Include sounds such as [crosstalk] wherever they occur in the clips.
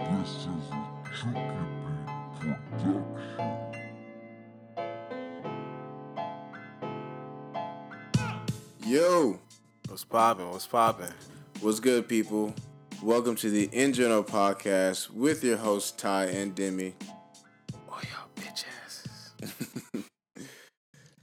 This is a Chucky Beat production. Yo, What's poppin'? What's poppin'? what's good, people? Welcome to the In General podcast with your hosts Ty and Demi. Oh, y'all bitch asses. [laughs]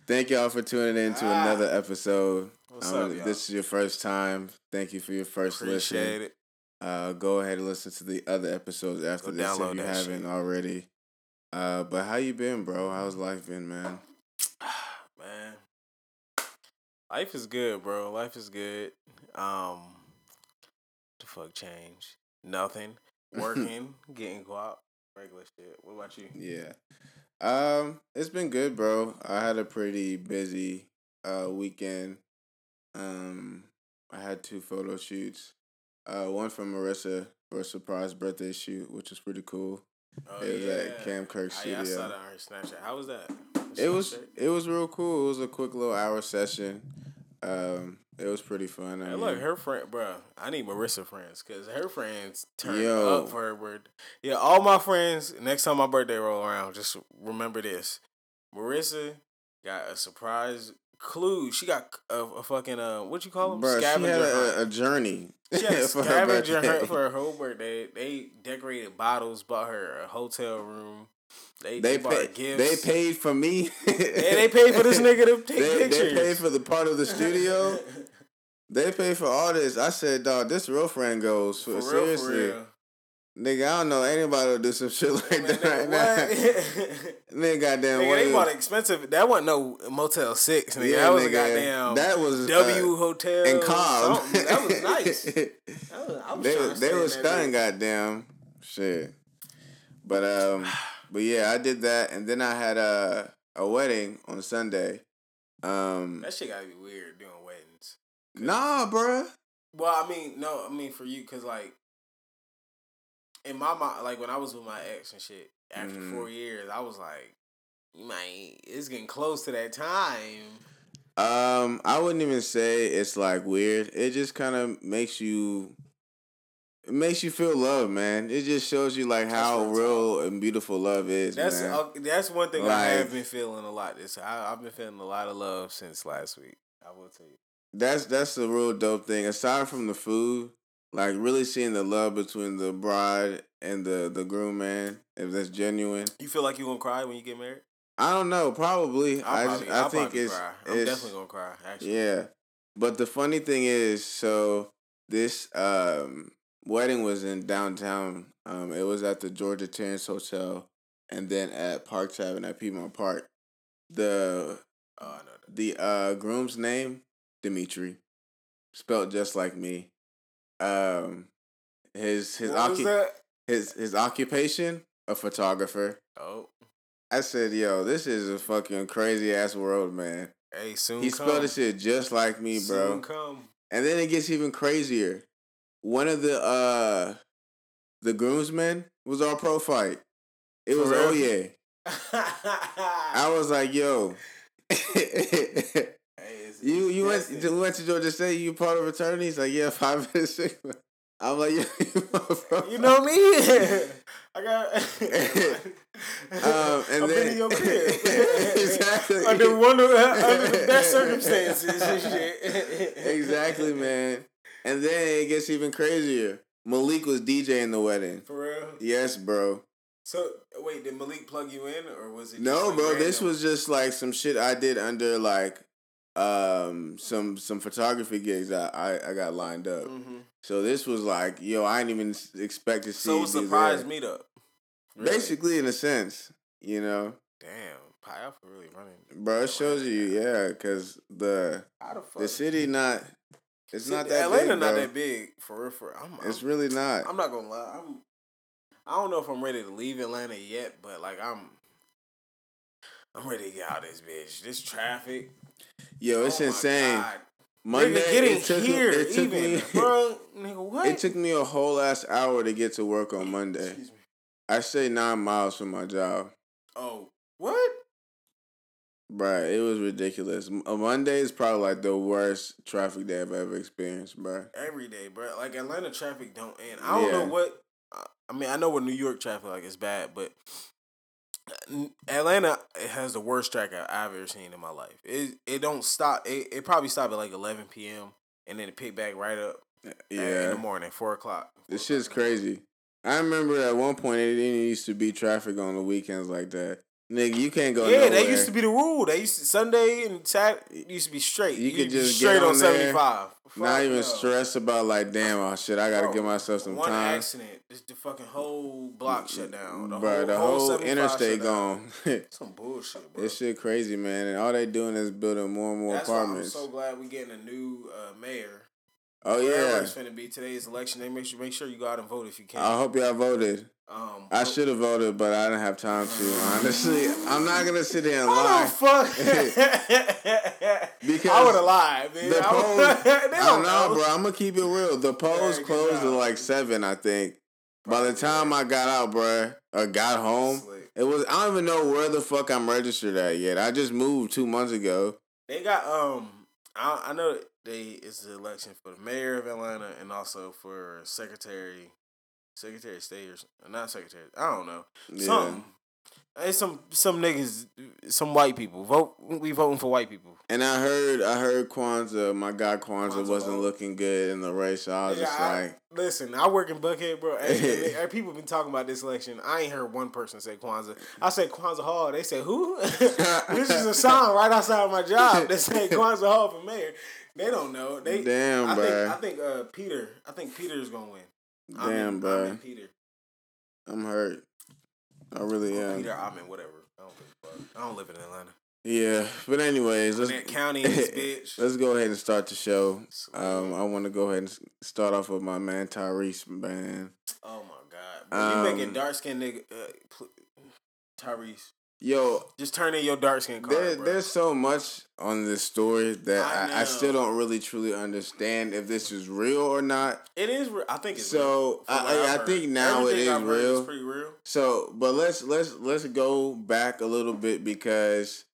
Thank y'all for tuning in to Ah. another episode. What's Um, up, y'all? this is your first time. Thank you for your first Appreciate listen. it. Uh, go ahead and listen to the other episodes after Go this if you haven't shit. already. Uh, but how you been, bro? How's life been, man? [sighs] Man. Life is good, bro. Life is good. Um the fuck change? Nothing. [laughs] Working, getting guap, regular shit. What about you? Yeah. Um, it's been good, bro. I had a pretty busy uh weekend. Um, I had two photo shoots. Uh, one from Marissa for a surprise birthday shoot, which was pretty cool. Oh, It was at Cam Kirk I, yeah, I Studio. saw that on her Snapchat. How was that? It was it was real cool. It was a quick little hour session. Um, it was pretty fun. I Hey, look, her friend, bro. I need Marissa friends because her friends turn Yo. up for her birthday. Yeah, all my friends. Next time my birthday roll around, just remember this: Marissa got a surprise clue. She got a, a fucking uh, what you call them? Bruh, she scavenger had hunt. a, a journey. [laughs] She had a for her scavenger hunt [laughs] for her whole birthday. They decorated bottles, bought her a hotel room. They They they, bought her paid. They paid for me. And they paid for this [laughs] nigga to take they, pictures. They paid for the part of the studio. They paid for all this. I said, dog, this real friend goes. for real, Seriously. for. Nigga, I don't know anybody will do some shit like Man, that right nigga, now. what? [laughs] Nigga, goddamn, Nigga, what they bought expensive. That wasn't no Motel Six. Nigga. Yeah, that was a nigga, goddamn that was, W uh, Hotel and Cobb. That was [laughs] nice. [laughs] That was, I was they to they was stunning, goddamn shit. But um, [sighs] but yeah, I did that, and then I had a a wedding on Sunday. Um, That shit gotta be weird doing weddings. nah, bruh. Well, I mean, no, I mean for you, cause like in my mind, like when I was with my ex and shit, after Mhm. four years, I was like, you might, it's getting close to that time. Um, I wouldn't even say it's like weird. It just kind of makes you. It makes you feel love, man. It just shows you like how real and beautiful love is, That's man. uh, that's one thing I have been feeling a lot. This I, I've been feeling a lot of love since last week. I will tell you. That's that's the real dope thing. Aside from the food, like really seeing the love between the bride and the the groom, man. If that's genuine, You feel like you gonna cry when you get married? I don't know. Probably, I'll I probably, I I'll think it's, cry. I'm it's definitely gonna cry. Actually, yeah. But the funny thing is, so this um wedding was in downtown. Um, it was at the Georgia Terrace Hotel, and then at Park Tavern at Piedmont Park. The Oh, the uh groom's name Dimitri, spelled just like me. Um, his his What that? his his occupation a photographer. Oh, I said, "Yo, this is a fucking crazy ass world, man." hey, soon He come. spelled this shit just like me, bro. Soon come. And then it gets even crazier. One of the uh the groomsmen was our pro fight. It For was real? oh yeah. [laughs] I was like, yo. [laughs] [laughs] It's- You you went to, went to Georgia State. You part of attorneys? Like, yeah, [laughs] five minutes. I'm like, yeah, [laughs] you. You know me. [laughs] I got. Um, and I've then- in your crib. Exactly. under one of, under the best circumstances exactly, man. And then it gets even crazier. Malik was DJing the wedding. For real. Yes, bro. So wait, did Malik plug you in, or was it? No, like, bro. This was just like some shit I did under like um some some photography gigs I I, I got lined up. Mhm. So this was like, yo, I didn't even expect to see. So it was a be surprise there. meetup. Really? Basically, in a sense, you know, Damn, Pi Alpha really running. bro. It shows you, yeah, because the How the fuck? the city not. It's See, not that Atlanta big, not that big for real. For I'm, It's I'm, really not. I'm not gonna lie. I'm. I don't know if I'm ready to leave Atlanta yet, but like I'm. I'm ready to get out of this bitch. This traffic. Yo, it's oh insane. Monday, Nigga, getting it took here it took even, me, [laughs] bro. Nigga, what? It took me a whole ass hour to get to work on Monday. Excuse me. I stay nine miles from my job. Oh, what? Bruh, it was ridiculous. Monday is probably like the worst traffic day I've ever experienced, bro. Every day, bro. Like Atlanta traffic don't end. I don't know what. I mean, I know what New York traffic like is bad, but Atlanta has the worst traffic I've ever seen in my life. It it don't stop. It, it probably stop at like eleven p.m. and then it pick back right up. Yeah, in the morning, four o'clock. This shit's crazy. I remember at one point it didn't used to be traffic on the weekends like that. Nigga, you can't go. Yeah, nowhere. that used to be the rule. They used to, Sunday and Saturday used to be straight. You You, could just straight on on seventy five. Not even stress about like, damn, oh shit, I gotta Bro, give myself some one time. accident, just the fucking whole block shut down. The Bro, whole, the whole 75 interstate gone. [laughs] Some bullshit, bro. this shit crazy, man. And all they doing is building more and more That's why I'm apartments. so glad we getting a new uh, mayor. Oh yeah. it's gonna be today's election. They make sure make sure you go out and vote if you can. I hope y'all voted. um, I should have voted, but I didn't have time to. Honestly, I'm not gonna sit here and lie. fuck? [laughs] Because I would have lied, man. The polls, [laughs] I know, know, bro. I'm gonna keep it real. The [laughs] polls good closed at like seven, I think. By the time I got out, bro, or got home, it was. I don't even know where the fuck I'm registered at yet. I just moved two months ago. They got um. I I know they it's the election for the mayor of Atlanta and also for secretary, secretary of state or uh, not secretary. I don't know. Yeah. Some. It's some some niggas, some white people vote. We voting for white people. And I heard, I heard Kwanza, my guy Kwanza, Kwanza wasn't vote. looking good in the race. So I was Yeah, just I- like, listen, I work in Buckhead, bro. [laughs] People been talking about this election. I ain't heard one person say Kwanza. I said Kwanza Hall. They said who? [laughs] this is a [laughs] sign right outside of my job that say Kwanza Hall for mayor. They don't know. They Damn, I think bruh. I think uh, Peter. I think Peter's gonna win. I'm damn, in, bro, I'm in Peter. I'm hurt. I really am. Peter. I'm in whatever. I don't give a fuck. I don't live in Atlanta. Yeah, but anyways, let's County [laughs] bitch. let's go ahead and start the show. Um, I want to go ahead and start off with my man Tyrese, man. Oh my god, bro. you making Um, dark skinned nigga uh, Tyrese. Yo, Just turn in your dark skin card, there, there's so much on this story that I I, I, still don't really truly understand if this is real or not. It is. Re- I think it's So, real, I- I- I've I heard. think now it Everything is I've real. pretty real. So, but let's let's let's go back a little bit because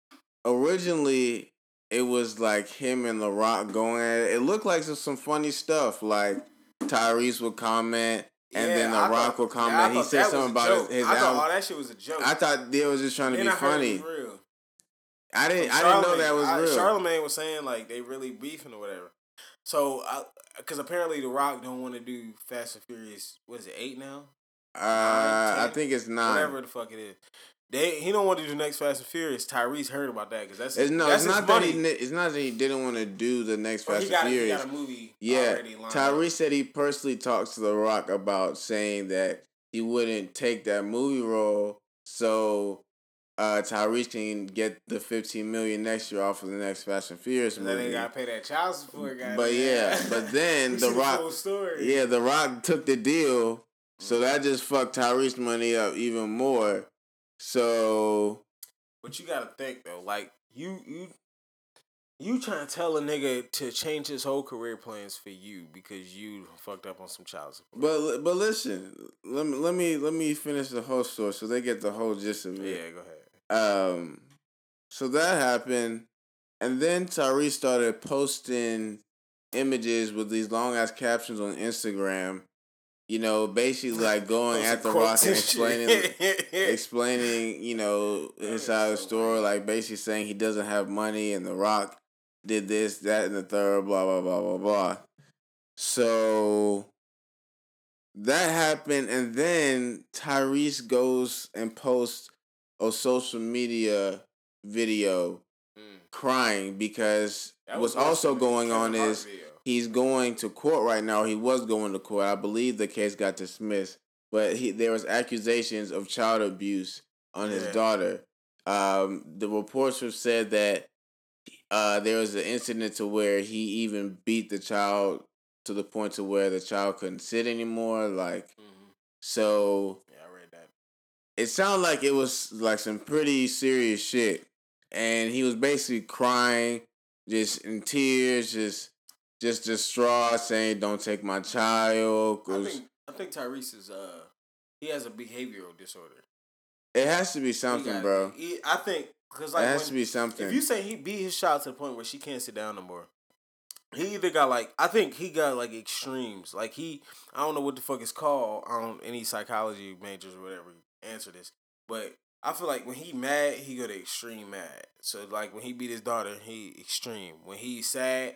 originally it was like him and The Rock going at it. It looked like some, some funny stuff. Like Tyrese would comment, and then The I Rock thought- would yeah, I he thought said something about joke. his, his I thought album. all that shit was a joke. I thought they was just trying to Then be I funny. was real. I didn't. I didn't know that was I- real. Charlamagne was saying like they really beefing or whatever. So, because apparently The Rock don't want to do Fast and Furious. What is it? Eight now? uh, I think it's nine. Whatever the fuck it is. They he don't want to do next Fast and Furious. Tyrese heard about that because that's It's no. that's It's not that he. It's not that he didn't want to do the next Fast he got, and he Furious. got a movie Yeah, already lined up. Tyrese said he personally talks to The Rock about saying that he wouldn't take that movie role, so uh, Tyrese can get the fifteen million next year off of the next Fast and Furious And then they gotta pay that child support, guy. But yeah, but then [laughs] The Rock, yeah, The Rock took the deal, so Mm-hmm. that just fucked Tyrese money up even more. So But you gotta think though, like you you you trying to tell a nigga to change his whole career plans for you because you fucked up on some child support. But but listen, let me let me let me finish the whole story so they get the whole gist of it. yeah, go ahead. Um, so that happened, and then Tyrese started posting images with these long ass captions on Instagram. You know, basically like [laughs] going the rock and and explaining explaining, you know, inside the so story, like basically saying he doesn't have money and the rock did this, that, and the third, blah blah blah blah blah. So that happened, and then Tyrese goes and posts a social media video Mm. crying because what's also going on is video. He's going to court right now. He was going to court. I believe the case got dismissed, but he there was accusations of child abuse on his Yeah. daughter. Um, the reports have said that uh, there was an incident to where he even beat the child to the point to where the child couldn't sit anymore. Like Mhm. so, Yeah, I read that. it sounded like it was like some pretty serious shit, and he was basically crying, just in tears, just just distraught, saying, "Don't take my child." 'cause I think I think Tyrese is uh he has a behavioral disorder. it has to be something, got- bro. he- I think because like it has when- to be something. If you say he beat his child to the point where she can't sit down no more, he either got like I think he got like extremes. Like he I don't know what the fuck it's called. I don't any psychology majors or whatever answer this. But I feel like when he mad, he go to extreme mad. So like when he beat his daughter, he extreme. When he sad,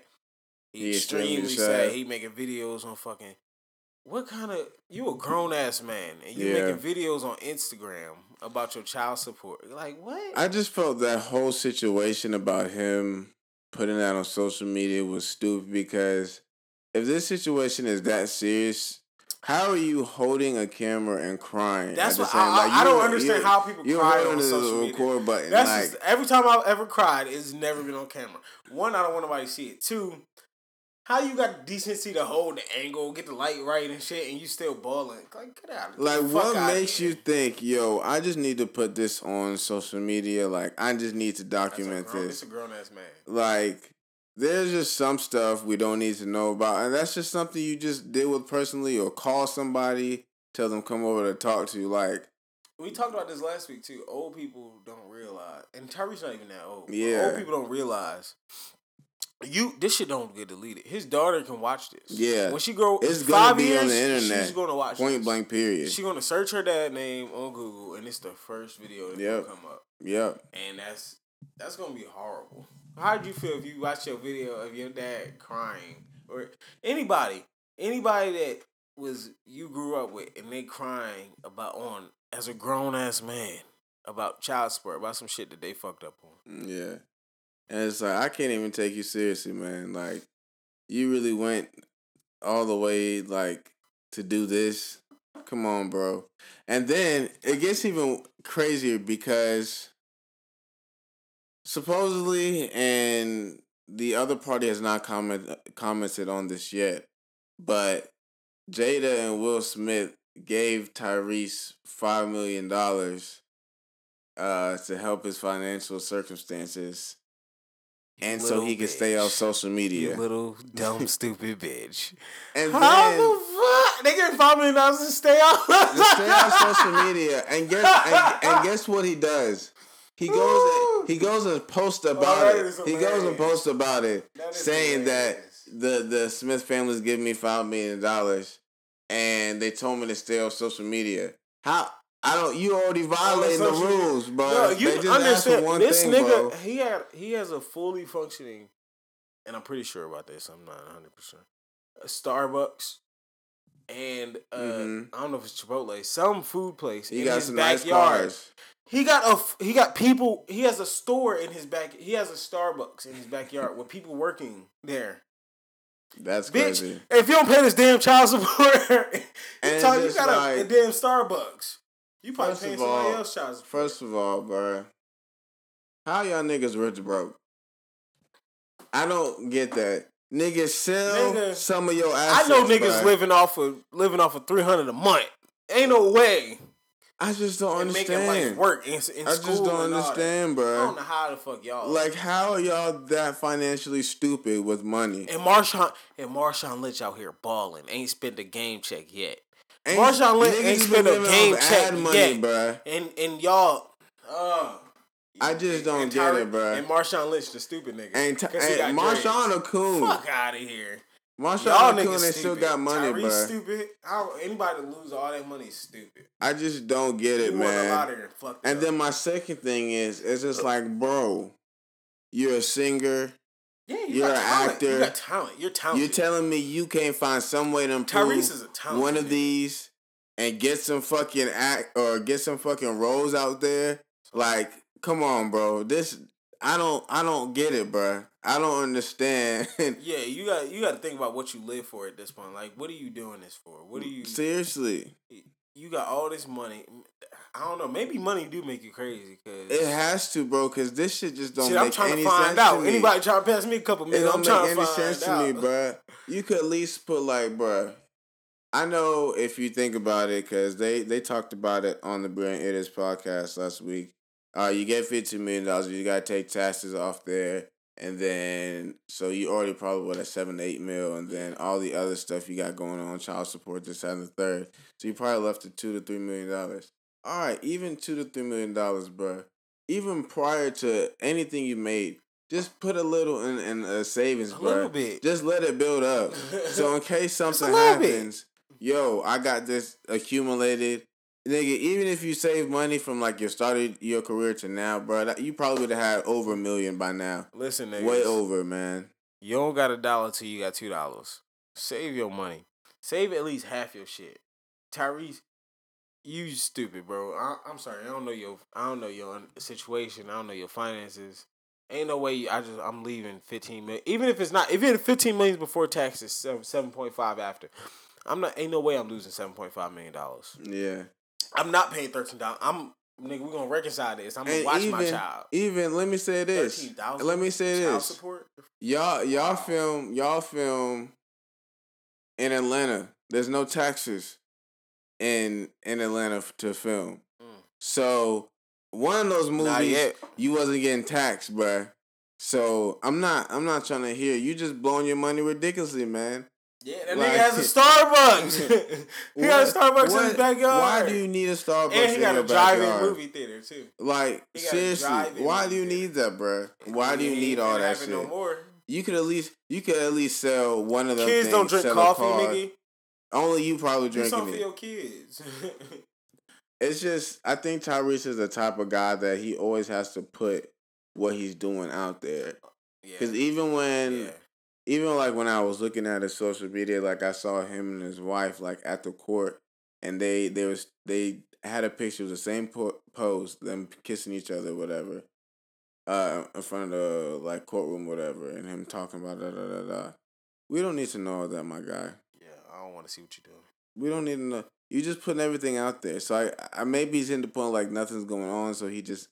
he, extremely extremely sad. sad. He making videos on fucking what kind of you a grown ass man and you Yeah. making videos on Instagram about your child support. Like what? I just felt that whole situation about him putting that on social media was stupid because if this situation is that serious, how are you holding a camera and crying? That's at the what I, I, like, I you- don't understand you- how people you're cry on the social media. record button. That's like, just, every time I've ever cried, it's never been on camera. One, I don't want nobody to see it. Two, how you got decency to hold the angle, get the light right and shit, and you still balling? Like, get out. Like, Get fuck what makes you think, yo, I just need to put this on social media? Like, I just need to document grown- this. It's a grown ass man. Like, there's just some stuff we don't need to know about. And that's just something you just deal with personally or call somebody, tell them come over to talk to you. Like, We talked about this last week too. Old people don't realize, and Tyreek's not even that old. Yeah. old people don't realize. You this shit don't get deleted. His daughter can watch this. Yeah. when she grow It's five years, on the internet. She's gonna watch point this. blank period. She gonna search her dad name on Google, and it's the first video that Yep. come up, Yep. and that's that's gonna be horrible. How'd you feel if you watch your video of your dad crying, or anybody, anybody that was you grew up with, and they crying about on as a grown ass man about child support, about some shit that they fucked up on. Yeah. And it's like, I can't even take you seriously, man. Like, you really went all the way, like, to do this. Come on, bro. And then it gets even crazier because supposedly, and the other party has not comment commented on this yet, but Jada and Will Smith gave Tyrese five million dollars uh to help his financial circumstances and so he can stay off bitch. social You media. little [laughs] dumb stupid bitch. And How then the fuck? They get five million dollars to stay off. to stay on [laughs] social media and guess and, and guess what he does? He goes he goes and posts oh, about Oh, it. He goes and posts about it, That saying hilarious. that the the Smith family's giving me five million dollars, and they told me to stay off social media. How I don't you already violating the rules, bro. No, you they just understand one this thing, nigga. bro. He had he has a fully functioning, and I'm pretty sure about this. I'm not 100. percent Starbucks, and uh, Mhm. I don't know if it's Chipotle, some food place He in got his some nice backyard. cars. He got a he got people. He has a store in his back. He has a Starbucks in his backyard with people working there. That's Bitch, crazy. if you don't pay this damn child support, [laughs] you, And tell, you got a, a damn Starbucks. You probably First paying of somebody all- else support. First of all, bro, how y'all niggas rich broke? I don't get that. Niggas sell Nigga, some of your I know niggas bruh. living off of living off of three hundred a month. Ain't no way. I just don't And making life understand. work in, in I school. just don't and all that. understand, I bro. don't know how the fuck y'all Like, how are y'all that financially stupid with money? And Marshawn and Marshawn Lynch out here balling. Ain't spent a game check yet. Ain't- Marshawn Lynch ain't spent a game check money, yet. bruh. And and y'all, uh, I just don't and get it, bruh. And Marshawn Lynch, the stupid nigga. And, t- and Marshawn a coon. Fuck out of here. Marshawn coon, stupid. still got money, Tyrese bruh. stupid. How anybody lose all that money is stupid. I just don't get it, you man. and And then my second thing is, it's just like, bro, you're a singer. Yeah, you you're got an talent. actor. You got talent. You're talented. You're telling me you can't find some way to improve Tyrese is a talented one of these and get some fucking act or get some fucking roles out there? Like, come on, bro. This I don't I don't get it, bro. I don't understand. [laughs] Yeah, you got you got to think about what you live for at this point. Like, what are you doing this for? What are you? Seriously, You got all this money. I don't know. Maybe money do make you crazy. Cause it has to, bro. Cause this shit just don't shit, make I'm trying any to find sense out. Anybody trying to pass me a couple It million? don't I'm make trying any to find sense out. to me, bruh. You could at least put like, bruh. I know if you think about it, because they they talked about it on the Brilliant Idiots podcast last week. Uh, you get fifteen million dollars, you gotta take taxes off there, and then so you already probably what at seven to eight mil, and then all the other stuff you got going on, child support, this that, and the third. So you probably left at two to three million dollars. All right, even two to three million dollars, bro. Even prior to anything you made, just put a little in, in a savings, A bro. little bit. Just let it build up. so in [laughs] case something little bit. happens, yo, I got this accumulated. Nigga, even if you save money from like your started your career to now, bro, that, you probably would have had over a million by now. Listen, niggas. Way over, man. You don't got a dollar till you got two dollars. Save your money. Save at least half your shit. Tyrese, you stupid, bro. I, I'm sorry. I don't know your. I don't know your situation. I don't know your finances. Ain't no way. You, I just. I'm leaving 15 million. Even if it's not. Even if 15 million before taxes, seven 7.5 after. I'm not. Ain't no way I'm losing 7.5 million dollars. Yeah. I'm not paying 13 dollars. I'm nigga. We gonna reconcile this. I'm gonna And watch even, my child. even let me say this. 13,000 Let me say child this. Support. Y'all y'all Wow. film y'all film in Atlanta. There's no taxes in in Atlanta to film. Mm. So one of those movies you wasn't getting taxed, bruh. So I'm not I'm not trying to hear you just blowing your money ridiculously, man. Yeah, that Like- nigga has a [laughs] Starbucks. [laughs] he got a Starbucks in his backyard. Why do you need a Starbucks and he got a drive-in movie theater too. Like He got a seriously, why do you need that, bruh? Why do you need all that shit? No. You could at least you could at least sell one of them. Kids don't drink coffee, nigga. Only you probably drinking for it. your kids. [laughs] It's just I think Tyrese is the type of guy that he always has to put what he's doing out there. yeah. Cause even when yeah. even like when I was looking at his social media, like I saw him and his wife like at the court, and they they was they had a picture of the same po- pose, them kissing each other, whatever, uh, in front of the like courtroom, whatever, and him talking about da da da da. We don't need to know all that, my guy. I don't want to see what you're doing. We don't need to know. You just putting everything out there. So I, I maybe he's in the point like nothing's going on, so he just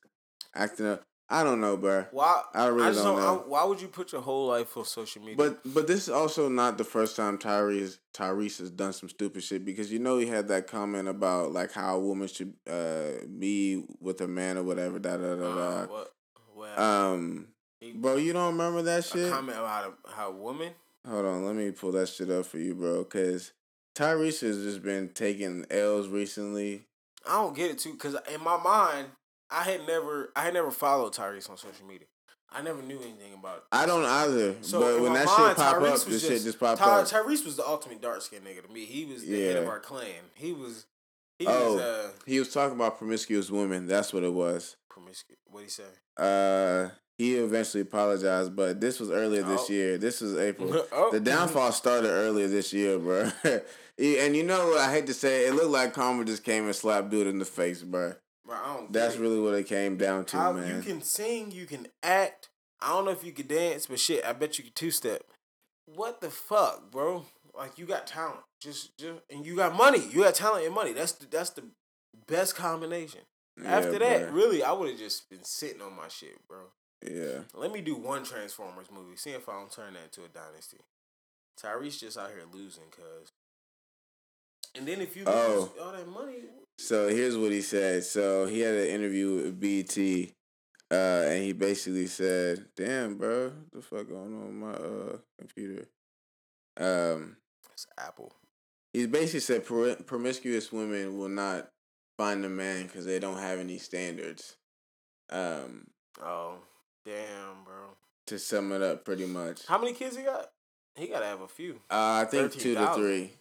acting up. I don't know, bro. Why? I really just don't know. I- why would you put your whole life on social media? But but this is also not the first time Tyrese Tyrese has done some stupid shit because you know he had that comment about like how a woman should uh be with a man or whatever da da da uh, da. what? Well, Um, he- bro, you don't remember that a shit? comment about a, how a woman. Hold on, let me pull that shit up for you, bro. Cause Tyrese has just been taking L's recently. I don't get it too, cause in my mind, I had never, I had never followed Tyrese on social media. I never knew anything about. I don't either. So but when that mind, shit pop Tyrese up, this shit just pop Ty- up. Tyrese was the ultimate dark skinned nigga to me. He was the head of our clan. He was. He Oh. was uh, He was talking about promiscuous women. That's what it was. promiscuous. What he say? Uh, he eventually apologized, but this was earlier this Oh. year. This was April. [laughs] Oh. The downfall started earlier this year, bro. [laughs] And you know what? I hate to say it, it looked like Karma just came and slapped dude in the face, bro. Bro, I don't. That's really what it came down to, How, man. You can sing, you can act. I don't know if you can dance, but shit, I bet you could two step. What the fuck, bro? Like you got talent, just just and you got money. You got talent and money. That's the, that's the best combination. Yeah, After that, bruh. really, I would have just been sitting on my shit, bro. Yeah. Let me do one Transformers movie. See if I don't turn that into a dynasty. Tyrese just out here losing, cuz. And then if you lose Oh. all that money, So here's what he said. So he had an interview with BT, uh, and he basically said, "Damn, bro, what the fuck going on with my uh computer?" Um, it's Apple. he basically said "Pro- promiscuous women will not find a man because they don't have any standards. Um, Oh, damn, bro. to sum it up, pretty much. How many kids he got? He gotta have a few. Uh, I think two to three,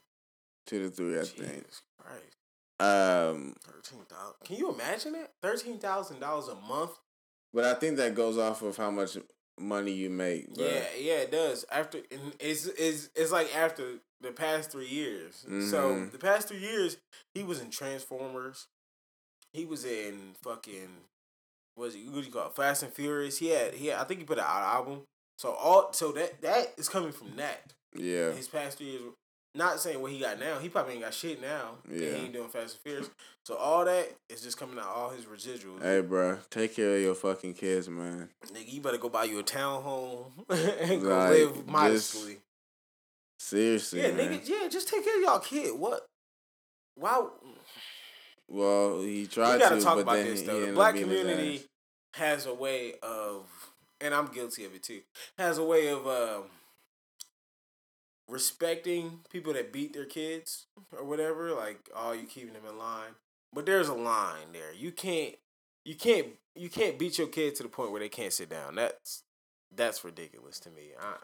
two to three. I think. Jesus Christ. Um, Thirteen thousand. Can you imagine that? Thirteen thousand dollars a month. but I think that goes off of how much money you make. Bro. Yeah, yeah, it does. After and it's it's it's like after the past three years. So Mhm. the past three years, he was in Transformers. He was in fucking what is it? What do you call it? Fast and Furious. He had he had, I think he put out an album. So all so that that is coming from that. Yeah. His past three years. Not saying what he got now. He probably ain't got shit now. Yeah. He ain't doing Fast and Furious. So all that is just coming out. All his residuals. Hey, bro, take care of your fucking kids, man. Nigga, you better go buy you a townhome [laughs] and go Like, live just- modestly. Seriously, Yeah, man. nigga, yeah, just take care of y'all kid. What? Wow. Well, he tried We gotta to, talk but about then this though. The black community has a way of, and I'm guilty of it too. Has a way of um, respecting people that beat their kids or whatever. Like, oh, you keeping them in line, but there's a line there. You can't, you can't, you can't beat your kid to the point where they can't sit down. That's That's ridiculous to me. I,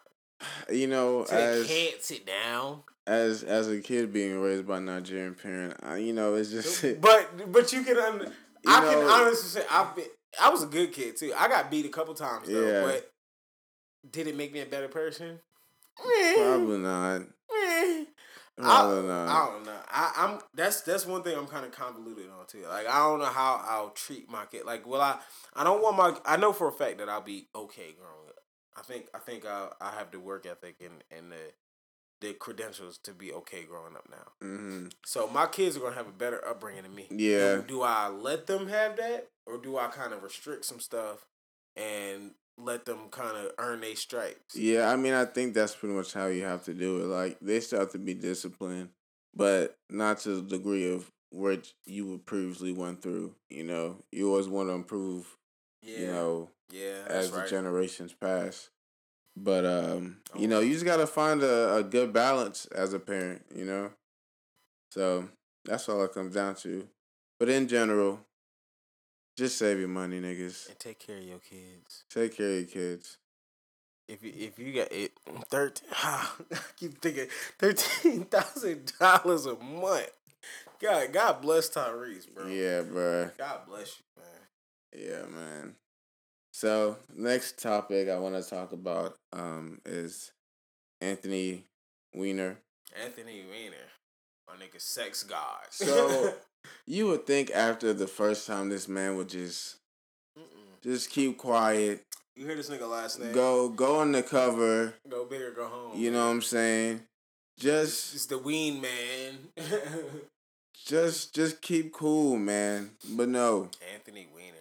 You know, so as can't sit down. as as a kid being raised by a Nigerian parent, I, you know, it's just [laughs] But but you can un- I can honestly say I've been I was a good kid too. I got beat a couple times though, Yeah. but did it make me a better person? probably not. I, Probably not. I don't know. I, I'm that's that's one thing I'm kind of convoluted on too. Like I don't know how I'll treat my kid. Like, will I? I don't want my. I know for a fact that I'll be okay growing up. I think I think I I have the work ethic and and the the credentials to be okay growing up now. hmm So my kids are gonna have a better upbringing than me. Yeah. Do, do I let them have that, or do I kind of restrict some stuff and let them kind of earn their stripes? Yeah, I mean, I think that's pretty much how you have to do it. Like they still have to be disciplined, but not to the degree of which you would previously went through. You know, you always want to improve. Yeah. You know, yeah. As right. the generations pass. But um, you Oh. know, you just gotta find a, a good balance as a parent, you know? So that's all it comes down to. But in general, just save your money, niggas. and take care of your kids. Take care of your kids. If you if you got it thirteen, [sighs] I keep thinking thirteen thousand dollars a month. God, God bless Tyrese, bro. Yeah, bro. God bless you, man. Yeah, man. So next topic I want to talk about um is Anthony Weiner. Anthony Weiner, my nigga, sex god. So [laughs] you would think after the first time this man would just Mm-mm. just keep quiet, you hear this nigga last name? go go on the cover. go big or go home. You know what I'm saying? Just it's the Ween man. [laughs] just just keep cool, man. But no, Anthony Weiner.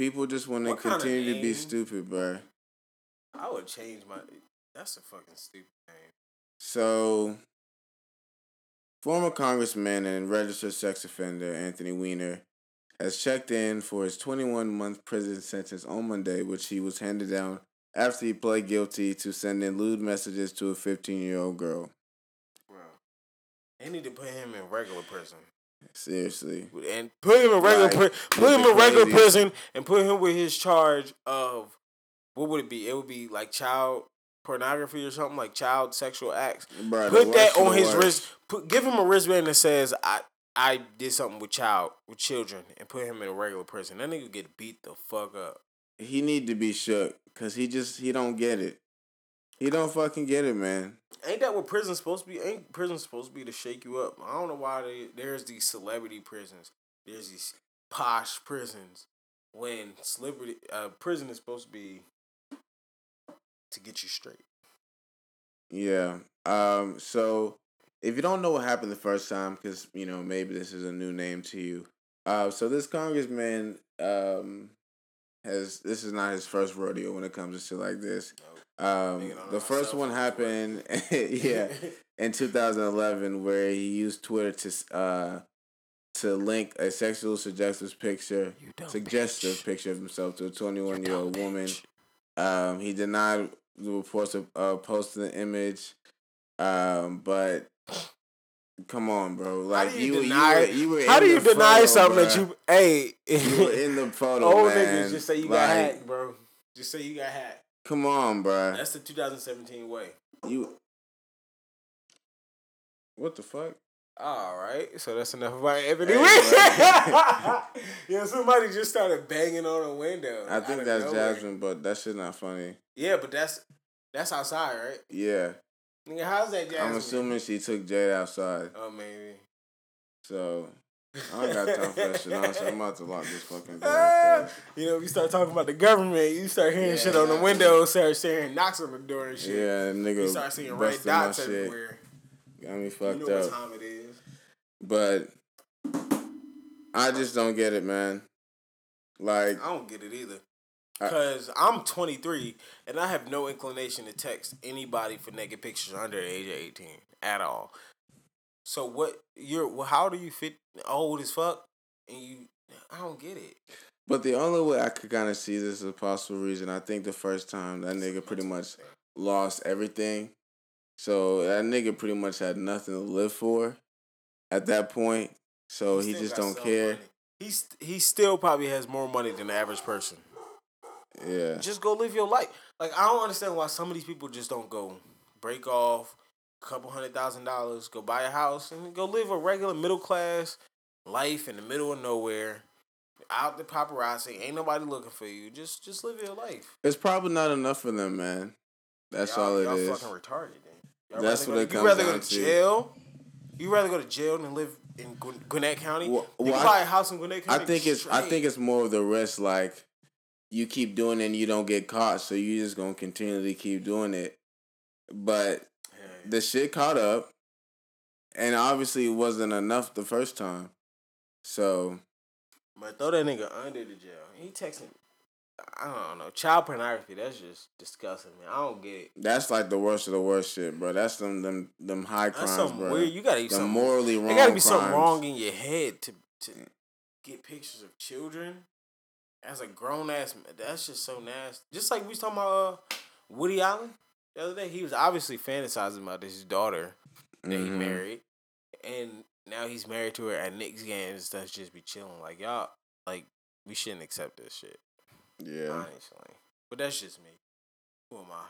People just want to continue to be stupid, bruh. I would change my. That's a fucking stupid name. So, former congressman and registered sex offender Anthony Weiner has checked in for his 21 month prison sentence on Monday, which he was handed down after he pled guilty to sending lewd messages to a 15 year old girl. Bro, they need to put him in regular prison. Seriously. and put him in regular Like, pri- put him in regular craziest- prison and put him with his charge of what would it be? It would be like child pornography or something like child sexual acts. The Put that on his worst. wrist. Put give him a wristband that says I I did something with child with children and put him in a regular prison. That nigga get beat the fuck up. He need to be shook because he just, he don't get it. He don't fucking get it, man. Ain't that what prison's supposed to be? Ain't prison supposed to be to shake you up? I don't know why they, there's these celebrity prisons. There's these posh prisons. When celebrity uh, prison is supposed to be to get you straight. Yeah. Um. So, if you don't know what happened the first time, because you know maybe this is a new name to you. Uh. So this congressman um has this is not his first rodeo when it comes to shit like this. Um. The first one happened. [laughs] yeah. In 2011, where he used Twitter to uh to link a sexual suggestive picture, suggestive bitch. picture of himself to a 21 year old woman. Um, he denied the reports of uh, posting the image. Um, but come on, bro. Like how do you, you, deny? you were, you were how do you deny photo, something that you? Hey, You were in the [laughs] photo, old man. niggas just say you got hacked, bro. Just say you got hacked. Come on, bro. That's the 2017 way. You. What the fuck? All right, so that's enough about Anthony. Hey, [laughs] yeah, somebody just started banging on a window. I think that's nowhere. Jasmine, but that shit not funny. Yeah, but that's that's outside, right? Yeah, Nigga, how's that Jasmine? I'm assuming she took Jade outside. Oh, maybe. So I don't got time for that shit. Honestly, I'm about to lock this fucking [laughs] door. You know, you start talking about the government, you start hearing Yeah, shit on the window, start hearing knocks on the door and shit. Yeah, nigga. You start seeing red dots everywhere. Got me fucked You know up. what time it is. But I just don't get it, man. Like, I don't get it either. I- Cause I'm 23 and I have no inclination to text anybody for naked pictures under the age of 18 at all. So what you're well, how do you fit old as fuck and you I don't get it. but the only way I could kind of see this as a possible reason, I think the first time that nigga pretty much lost everything. So that nigga pretty much had nothing to live for at that point. So he, still just don't care. money. He's he still probably has more money than the average person. Yeah. Just go live your life. Like I don't understand why some of these people just don't go break off couple hundred thousand dollars, go buy a house, and go live a regular middle class life in the middle of nowhere. Out the paparazzi, ain't nobody looking for you. Just just live your life. It's probably not enough for them, man. That's y'all, all it y'all is. fucking retarded. Then. That's what go, it You comes rather go down to to. jail. You rather go to jail than live in Gw- Gwinnett County. Well- you well, I- buy a house in Gwinnett County. I think it's I think it's more of the risk like you keep doing it and you don't get caught, so you're just gonna continually keep doing it. But. The shit caught up and obviously it wasn't enough the first time. So But throw that nigga under the jail. He texting. I don't know. Child pornography. That's just disgusting, man. I don't get it. that's like the worst of the worst shit, bro. That's them them them high That's crimes, something bro. weird. You gotta be the something. morally wrong. There gotta be something wrong in your head to to get pictures of children as a grown ass. man. That's just so nasty. Just like we was talking about uh, Woody Allen the other day. He was obviously fantasizing about his daughter that he Mhm. married, and now he's married to her at Knicks games stuff. Just be chilling like y'all. Like we shouldn't accept this shit. Yeah. Honestly, but that's just me. Who am I?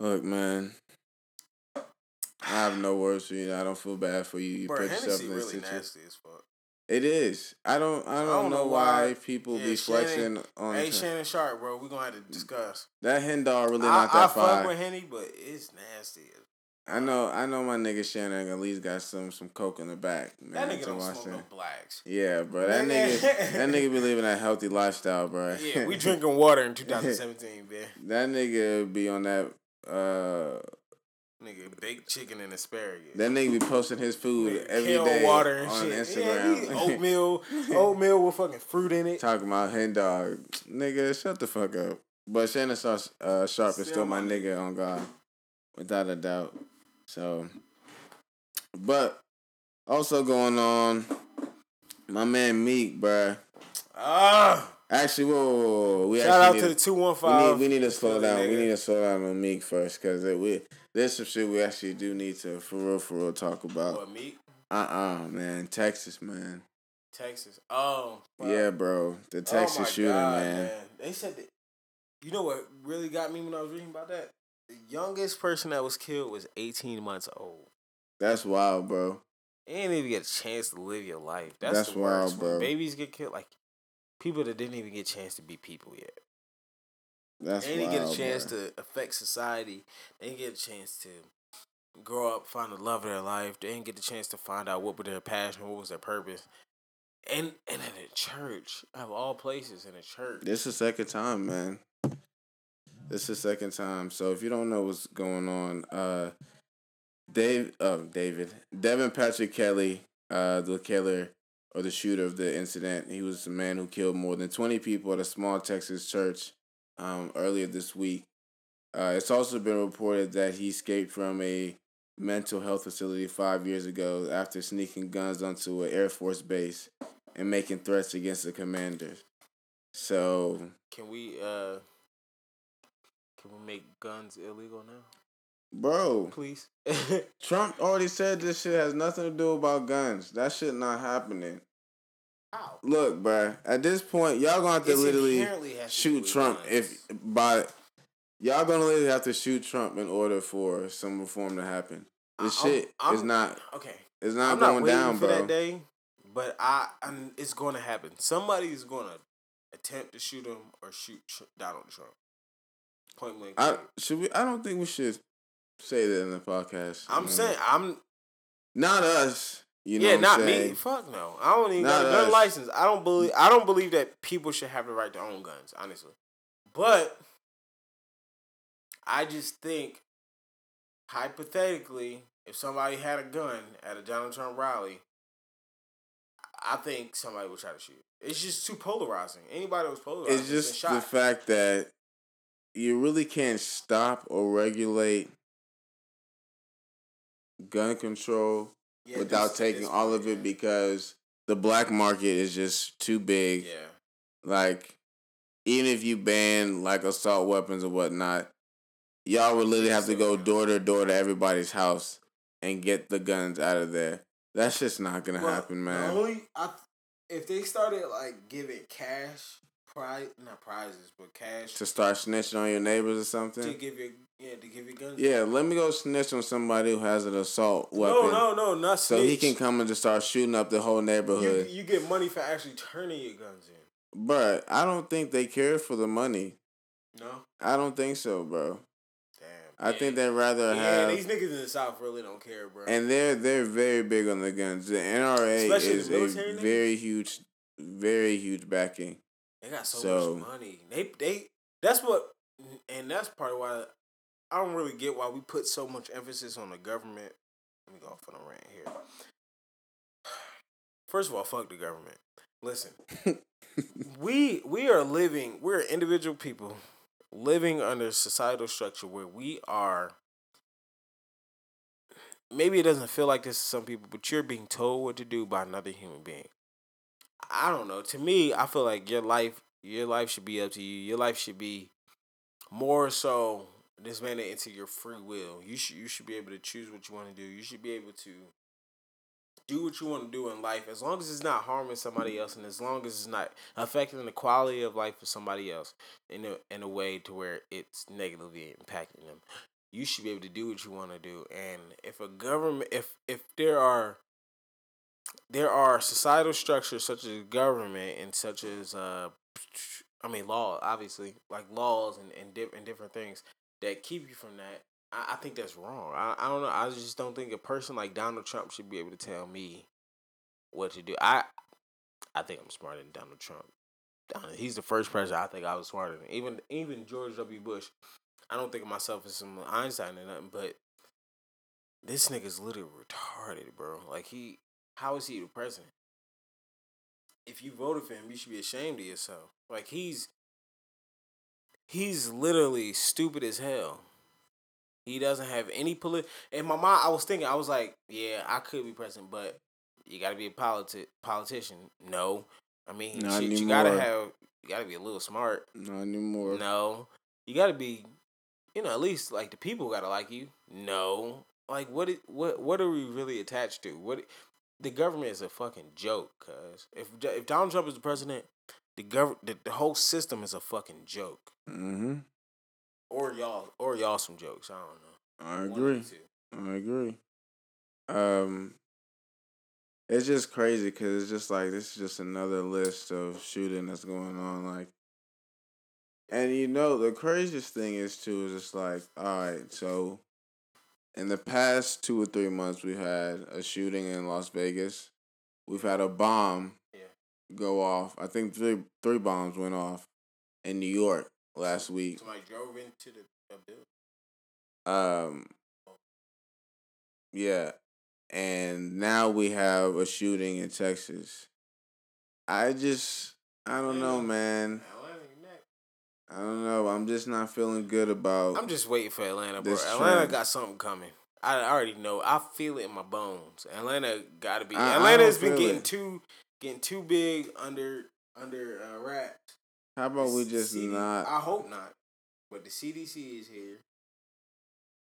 Look, man. I have no words for you. I don't feel bad for you. You Bro, put yourself in this really situation. nasty as fuck. It is. I don't. I don't, know, why, people Yeah, be Shannon- flexing on Hey, Shannon Sharpe, bro, we gonna have to discuss. that hen dog. Really I, not I that fuck with Henny, but it's nasty. I know. I know my nigga Shannon at least got some some coke in the back. Man, That nigga don't smoke no blacks. Yeah, bro. That nigga. that [laughs] nigga be living a healthy lifestyle, bro. Yeah, we [laughs] drinking water in [laughs] 2017, man. that nigga be on that. Uh, Nigga, baked chicken and asparagus. that nigga be posting his food every kale day water and on shit. Instagram. Yeah, [laughs] oatmeal, oatmeal with fucking fruit in it. Talking about hen dog, nigga, shut the fuck up. But Shannon Sharpe, uh, Sharpe is Still my nigga on God, without a doubt. So, but also going on, my man Meek, bruh. Ah, Actually, whoa, whoa, whoa, we shout out to the two one we need we need to slow down. We nigga. need to slow down on Meek first, cause it, we there's some shit we actually do need to for real for real talk about. What meat? Uh uh man, Texas man. Texas. Oh, fuck. Yeah, bro, the Oh Texas my shooting God, man. They said that. You know what really got me when I was reading about that? The youngest person that was killed was 18 months old. That's wild, bro. You didn't even get a chance to live your life. That's, That's wild, When bro. babies get killed, like people that didn't even get a chance to be people yet. That's they didn't wild, get a chance bro. to affect society. They didn't get a chance to grow up, find the love of their life. They didn't get the chance to find out what was their passion, what was their purpose. And and at a church, of all places, in a church. This is the second time, man. This is the second time. So if you don't know what's going on, uh Dave uh David. Devin Patrick Kelley, uh the killer or the shooter of the incident. He was the man who killed more than twenty people at a small Texas church um earlier this week. Uh it's also been reported that he escaped from a mental health facility five years ago after sneaking guns onto an Air Force base and making threats against the commander. So, Can we uh can we make guns illegal now? bro, Please. [laughs] Trump already said this shit has nothing to do about guns. That shit not happening. How? Look, bruh, at this point, y'all gonna have to It's literally to shoot Trump if by y'all gonna literally have to shoot Trump in order for some reform to happen. This I- I'm- shit is not okay. It's not I'm going not down, for bro. that day, but I I'm, it's going to happen. Somebody's going to attempt to shoot him or shoot Tr- Donald Trump. Point blank. I should we I don't think we should say that in the podcast. I'm saying I'm not us. You know yeah, not me. Fuck no. I don't even Not got a gun us. license. I don't believe. I don't believe that people should have the right to own guns. Honestly, but I just think hypothetically, if somebody had a gun at a Donald Trump rally, I think somebody would try to shoot. It's just too polarizing. Anybody that was polarizing, It's just the fact that you really can't stop or regulate gun control Yeah, without this- taking this- all of it yeah. because the black market is just too big. yeah. Like, even if you ban like assault weapons or whatnot, y'all would literally have to go door to door to everybody's house and get the guns out of there. That's just not gonna Well, happen, man. Only I, if they started like giving cash prize, not prizes, but cash to start snitching on your neighbors or something. to give you, yeah, to give you guns. Yeah, let me go snitch on somebody who has an assault weapon. No, no, no, not So he can come and just start shooting up the whole neighborhood. you get money for actually turning your guns in. But I don't think they care for the money. No, I don't think so, bro. damn. I think they'd rather yeah, have Yeah, these niggas in the south really don't care, bro. and they're they're very big on the guns. The NRA Especially is the a niggas? very huge very huge backing. They got so, So- much money. They they that's what and that's part of why I don't really get why we put so much emphasis on the government. Let me go off on a rant here. First of all, fuck the government. Listen. [laughs] we we are living we're individual people living under a societal structure where we are maybe it doesn't feel like this to some people, but you're being told what to do by another human being. I don't know. To me, I feel like your life, your life should be up to you. Your life should be more so disbanded into your free will. You should you should be able to choose what you want to do. You should be able to do what you want to do in life as long as it's not harming somebody else and as long as it's not affecting the quality of life of somebody else in a in a way to where it's negatively impacting them. You should be able to do what you want to do. And if a government if if there are there are societal structures such as government and such as uh I mean law obviously like laws and and, di- and different things that keep you from that. I, I think that's wrong. I, I don't know. I just don't think a person like Donald Trump should be able to tell me what to do. I I think I'm smarter than Donald Trump. Donald, he's the first president I think I was smarter than. Even even George W. Bush I don't think of myself as some Einstein or nothing but this nigga's literally retarded bro. Like he how is he the president? If you voted for him, you should be ashamed of yourself. Like he's he's literally stupid as hell. He doesn't have any polit. In my mind, I was thinking, I was like, yeah, I could be president, but you got to be a politi- politician. No, I mean, Not shit, you gotta have, you gotta be a little smart. Not anymore. No, you gotta be, you know, at least like the people gotta like you. No, like what? it- What? What are we really attached to? What? The government is a fucking joke. Cause if if Donald Trump is the president, the gov the, the whole system is a fucking joke. Mm-hmm. Or y'all, or y'all some jokes. I don't know. I agree. I agree. Um, it's just crazy because it's just like this is just another list of shooting that's going on. Like, and you know the craziest thing is too is just like, all right, so in the past two or three months we've had a shooting in Las Vegas. We've had a bomb Yeah. go off. I think three three bombs went off in New York last week. Somebody drove into the building. Um. Yeah, and now we have a shooting in Texas. I just, I don't know, Yeah. man. Atlanta, you next. I don't know. I'm just not feeling good about. I'm just waiting for Atlanta, bro. Atlanta trend. got something coming. I already know. I feel it in my bones. Atlanta got to be. I- Atlanta has been getting it. too getting too big under under uh, wraps. How about we just CD not I hope not. But the CDC is here.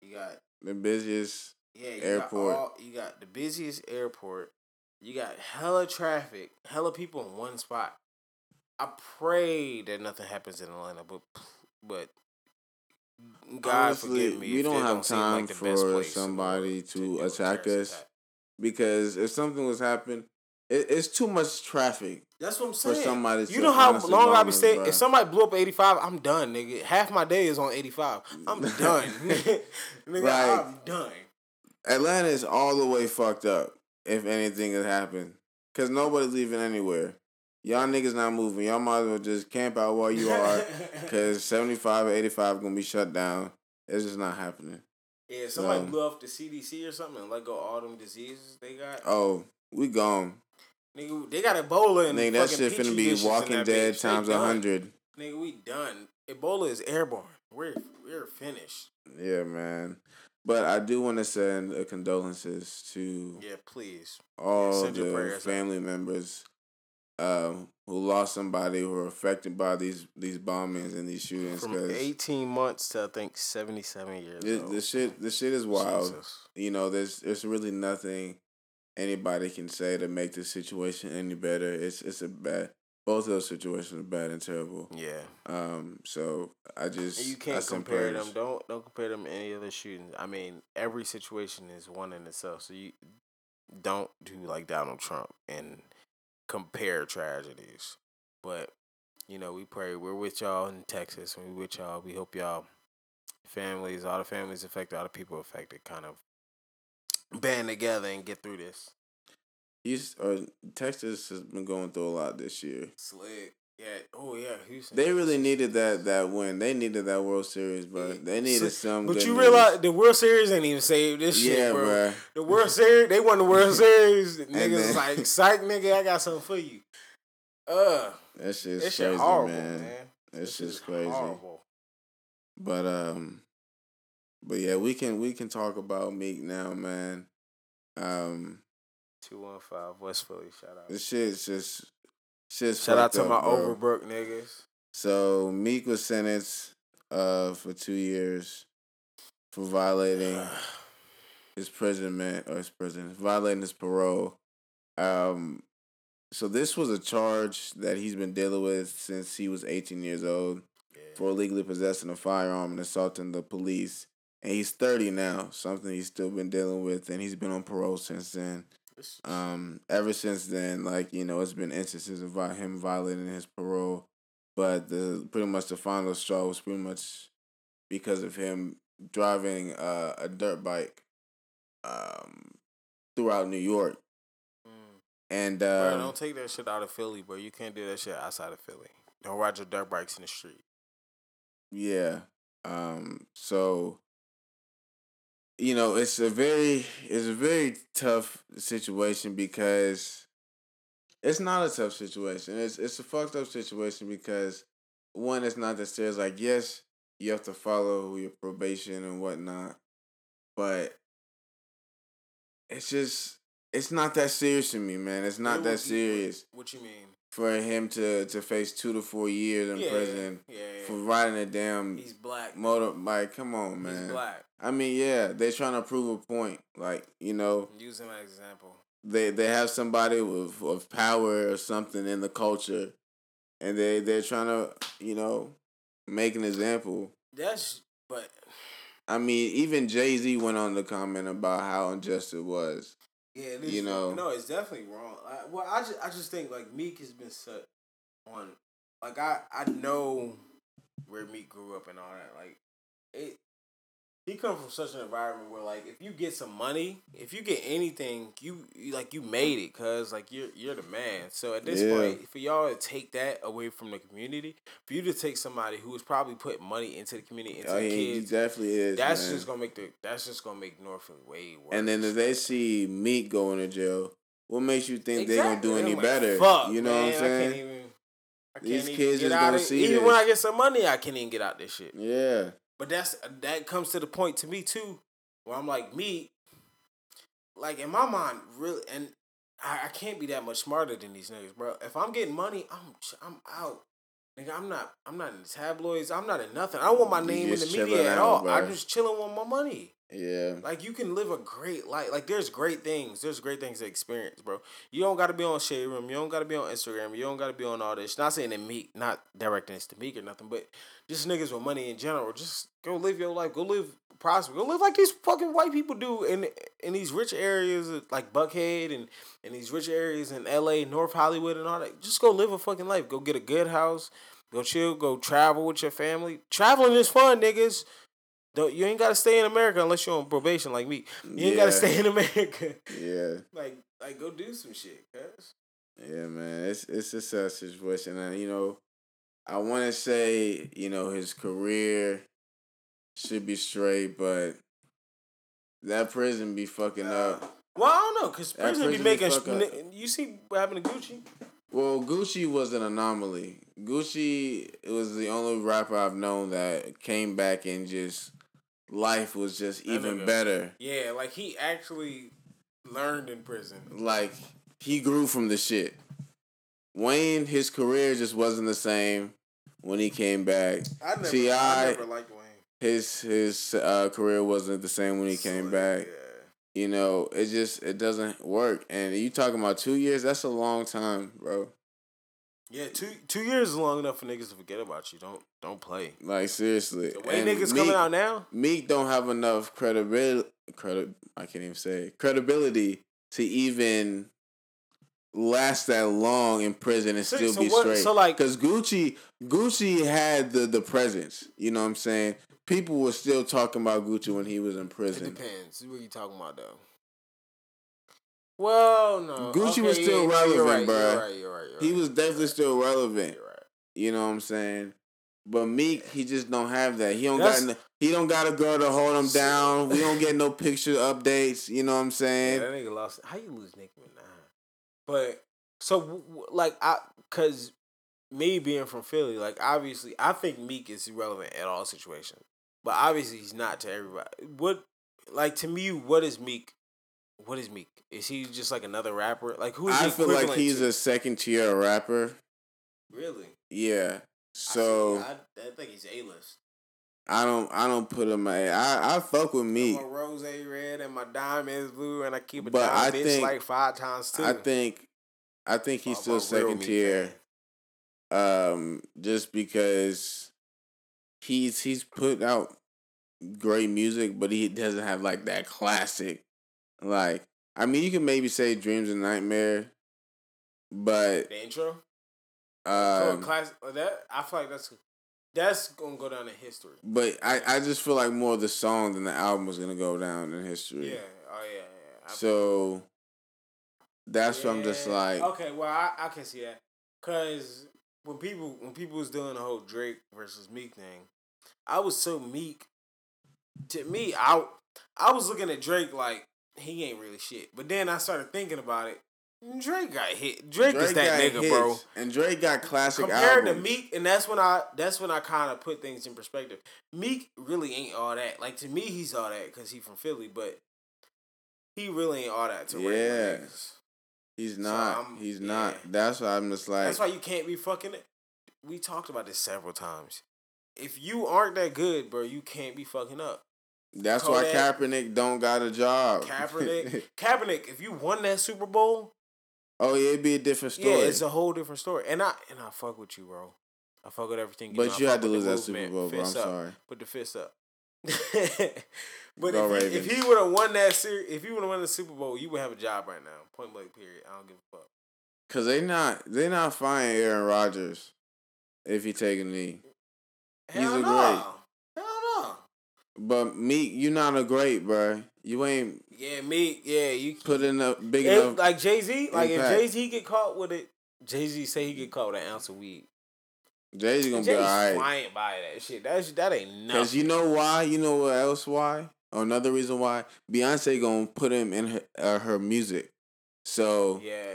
You got the busiest? yeah, you Airport. Got all, you got the busiest airport. You got hella traffic, hella people in one spot. I pray that nothing happens in Atlanta, but but God Honestly, forgive me. we don't have seem time like for place in the somebody world to attack us. attack. Because if something was happening, it, it's too much traffic. That's what I'm saying. For somebody you to know how long I be staying. If somebody blew up 85, I'm done, nigga. Half my day is on 85. I'm done, [laughs] [laughs] nigga. Like- I'm done. Atlanta is all the way fucked up. If anything has happened, cause nobody's leaving anywhere. Y'all niggas not moving. Y'all might as well just camp out where you are. [laughs] Cause seventy five or eighty five gonna be shut down. It's just not happening. yeah, somebody so- blew off the CDC or something and let go all them diseases they got. Oh, we gone. Nigga, they got Ebola and Nigga, that shit finna be Walking Dead. Times a hundred. Nigga, we done. Ebola is airborne. We're we're finished. Yeah, man. But I do want to send a condolences to Yeah, please. all your the family members um, who lost somebody who were affected by these these bombings and these shootings. From 18 months to I think 77 years this, this shit, this shit is wild. Jesus. You know, there's there's really nothing anybody can say to make the situation any better. It's it's a bad both of those situations are bad and terrible. Yeah. Um, so I just you can't compare prayers. them. Don't don't compare them to any other shootings. I mean, every situation is one in itself. So you don't do like Donald Trump and compare tragedies. But you know, we pray. We're with y'all in Texas. We with y'all. We hope y'all families, all the families affected, all the people affected, kind of band together and get through this. He's uh, Texas has been going through a lot this year. Slick. Yeah. Oh yeah. Houston. They really needed that that win. They needed that World Series, bro. They needed some. But you news. realize the World Series ain't even saved this yeah, shit, bro. bro. The World Series, they won the World [laughs] Series. Niggas then- like, psych, nigga, I got something for you. Uh, That shit's this crazy, shit horrible, man. man. That This shit's is crazy. Horrible. But um, but yeah, we can we can talk about Meek now, man. Um, Two one five West Philly. Shout out. this shit's just shit's Shout out to up, my bro. Overbrook niggas. So Meek was sentenced uh for two years for violating [sighs] his imprisonment or his prison violating his parole. Um, so this was a charge that he's been dealing with since he was eighteen years old for illegally possessing a firearm and assaulting the police. And he's thirty now, something he's still been dealing with, and he's been on parole since then. Um, ever since then, like you know, it's been instances of him violating his parole, but the pretty much the final straw was pretty much because of him driving uh, a dirt bike, um, throughout New York, Mm. and Bro, um, don't take that shit out of Philly, bro. You can't do that shit outside of Philly. Don't ride your dirt bikes in the street. Yeah. Um, so you know, it's a very it's a very tough situation because it's not a tough situation. It's it's a fucked up situation because one, it's not that serious. Like, yes, you have to follow your probation and whatnot, but it's just it's not that serious to me, man. It's not that serious What you mean? For him to to face two to four years in Yeah, prison Yeah, yeah. for riding a damn He's black. motor like come on man He's black. i mean yeah they're trying to prove a point like you know Use him as an example. they they have somebody with of power or something in the culture and they they're trying to you know make an example That's but i mean even jay-z went on to comment about how unjust it was Yeah, it You know. no, it's definitely wrong. I, well, I just, I just think like Meek has been set on, like I, I know where Meek grew up and all that. Like it, he come from such an environment where like if you get some money, if you get anything, you, you like you made it, cause like you're you're the man. So at this Yeah. point, for y'all to take that away from the community, for you to take somebody who is probably putting money into the community, into oh, the he, he kids. definitely is That's man. just gonna make the that's just gonna make Norfolk way worse. and then if they see meek going to jail what makes you think they're gonna do any like, better Fuck, you know man, what i'm saying I can't even, These kids out gonna of see Even this. when I get some money, I can't even get out this shit. yeah But that's that comes to the point to me too, where I'm like me, like in my mind, really, and I, I can't be that much smarter than these niggas, bro. If I'm getting money, I'm I'm out. Nigga, I'm not. I'm not in the tabloids. I'm not in nothing. I don't want my name in the media at all. I'm just chilling with my money. Yeah Like you can live a great life. Like there's great things. There's great things to experience, bro. You don't got to be on Shade Room. You don't got to be on Instagram. You don't got to be on all this. Not saying that Meek, not directing this to Meek or nothing, but just niggas with money in general. Just go live your life. Go live prosper. Go live like these fucking white people do in in these rich areas like Buckhead and in these rich areas in L.A., North Hollywood, and all that. Just go live a fucking life. Go get a good house. Go chill. Go travel with your family. Traveling is fun, niggas. Don't you ain't gotta stay in America unless you're on probation like me. You ain't gotta stay in America. yeah [laughs] like like go do some shit, cuz. Yeah, man, it's it's a sad situation, and you know, I want to say you know his career should be straight, but that prison be fucking up. Well, I don't know, cause That prison be making. be. You see what happened to Gucci? Well, Gucci was an anomaly. Gucci was the only rapper I've known that came back and just life was just That even nigga- better. Yeah, like he actually learned in prison. Like he grew from the shit. Wayne, his career just wasn't the same when he came back. I never, I- never liked Wayne. his his uh, career wasn't the same when he came back. Yeah. You know, it just it doesn't work. And you talking about two years? That's a long time, bro. Yeah, two two years is long enough for niggas to forget about you. Don't don't play. Like seriously, The way And niggas Meek- coming out now, Meek don't have enough credibility. Credi- I can't even say credibility to even last that long in prison and So- still so be what- straight. so, like- because Gucci, Gucci had the the presence. You know what I'm saying? People were still talking about Gucci when he was in it prison. depends. What are you talking about though? Well, no. Gucci okay, was still yeah, you're relevant, right, bruh. You're right. You're right. You're He was definitely still relevant. You're right. You know what I'm saying? But Meek, he just don't have that. He don't That's- got. No, he don't got a girl to hold him down. We don't get no [laughs] picture updates. You know what I'm Yeah, saying? that nigga lost. How you lose Nicki Minaj? But so w- w- like I, cause me being from Philly, like obviously I think Meek is relevant at all situations, but obviously he's not to everybody. What, like to me, what is Meek? What is Meek? Is he just like another rapper? Like who is he? I feel like he's to? a second tier rapper. really. Yeah. So I, I think he's a list. I don't. I don't put him. at- I I fuck with Meek. My rose red and my diamonds blue, and I keep a But I bitch think- like five times. I think. I think he's still second tier. Um, just because he's he's put out great music, but he doesn't have like that classic. Like, I mean, you can maybe say "Dreams and Nightmare," but The intro. um, class that I feel like that's that's gonna go down in history. but I I just feel like more of the song than the album was gonna go down in history. Yeah. Oh yeah. yeah. So that's what I'm just like. Okay. Well, I, I can see that because when people when people was doing the whole Drake versus Meek thing, I was so Meek. To me, I I was looking at Drake like he ain't really shit. But then I started thinking about it. Drake got hit. Drake, is that nigga, hits, bro. And Drake got classic compared albums. to Meek, and that's when I that's when I kind of put things in perspective. Meek really ain't all that. Like to me, he's all that because he from Philly, but he really ain't all that to regular Yeah. niggas. He's not. I'm- he's yeah. not. That's why I'm just like. That's why you can't be fucking it. We talked about this several times. If you aren't that good, bro, you can't be fucking up. That's why Kodak- Kaepernick don't got a job. Kaepernick, [laughs] Kaepernick, if you won that Super Bowl, oh yeah, it'd be a different story. yeah, it's a whole different story. And I and I fuck with you, bro. I fuck with everything. You but. I you had to lose that. Super Bowl, bro. I'm up. sorry. Put the fist up. [laughs] but Go if he, if he would have won that series, if he would have won the Super Bowl, you would have a job right now. Point blank. Period. I don't give a fuck. Cause they not they not firing Aaron Rodgers if he take a knee. He's a no. great. But Meek, you not a great, bro. You ain't Yeah, me. Yeah, you put in a big enough. like Jay Z, like if. Jay Z get caught with it, Jay Z say he get caught with an ounce of weed. Jay Z gonna Jay's be alright. flying by that shit. That's that ain't nothing. Cause you know why? You know what else? Why? Or another reason why? Beyonce gonna put him in her uh, her music. So yeah,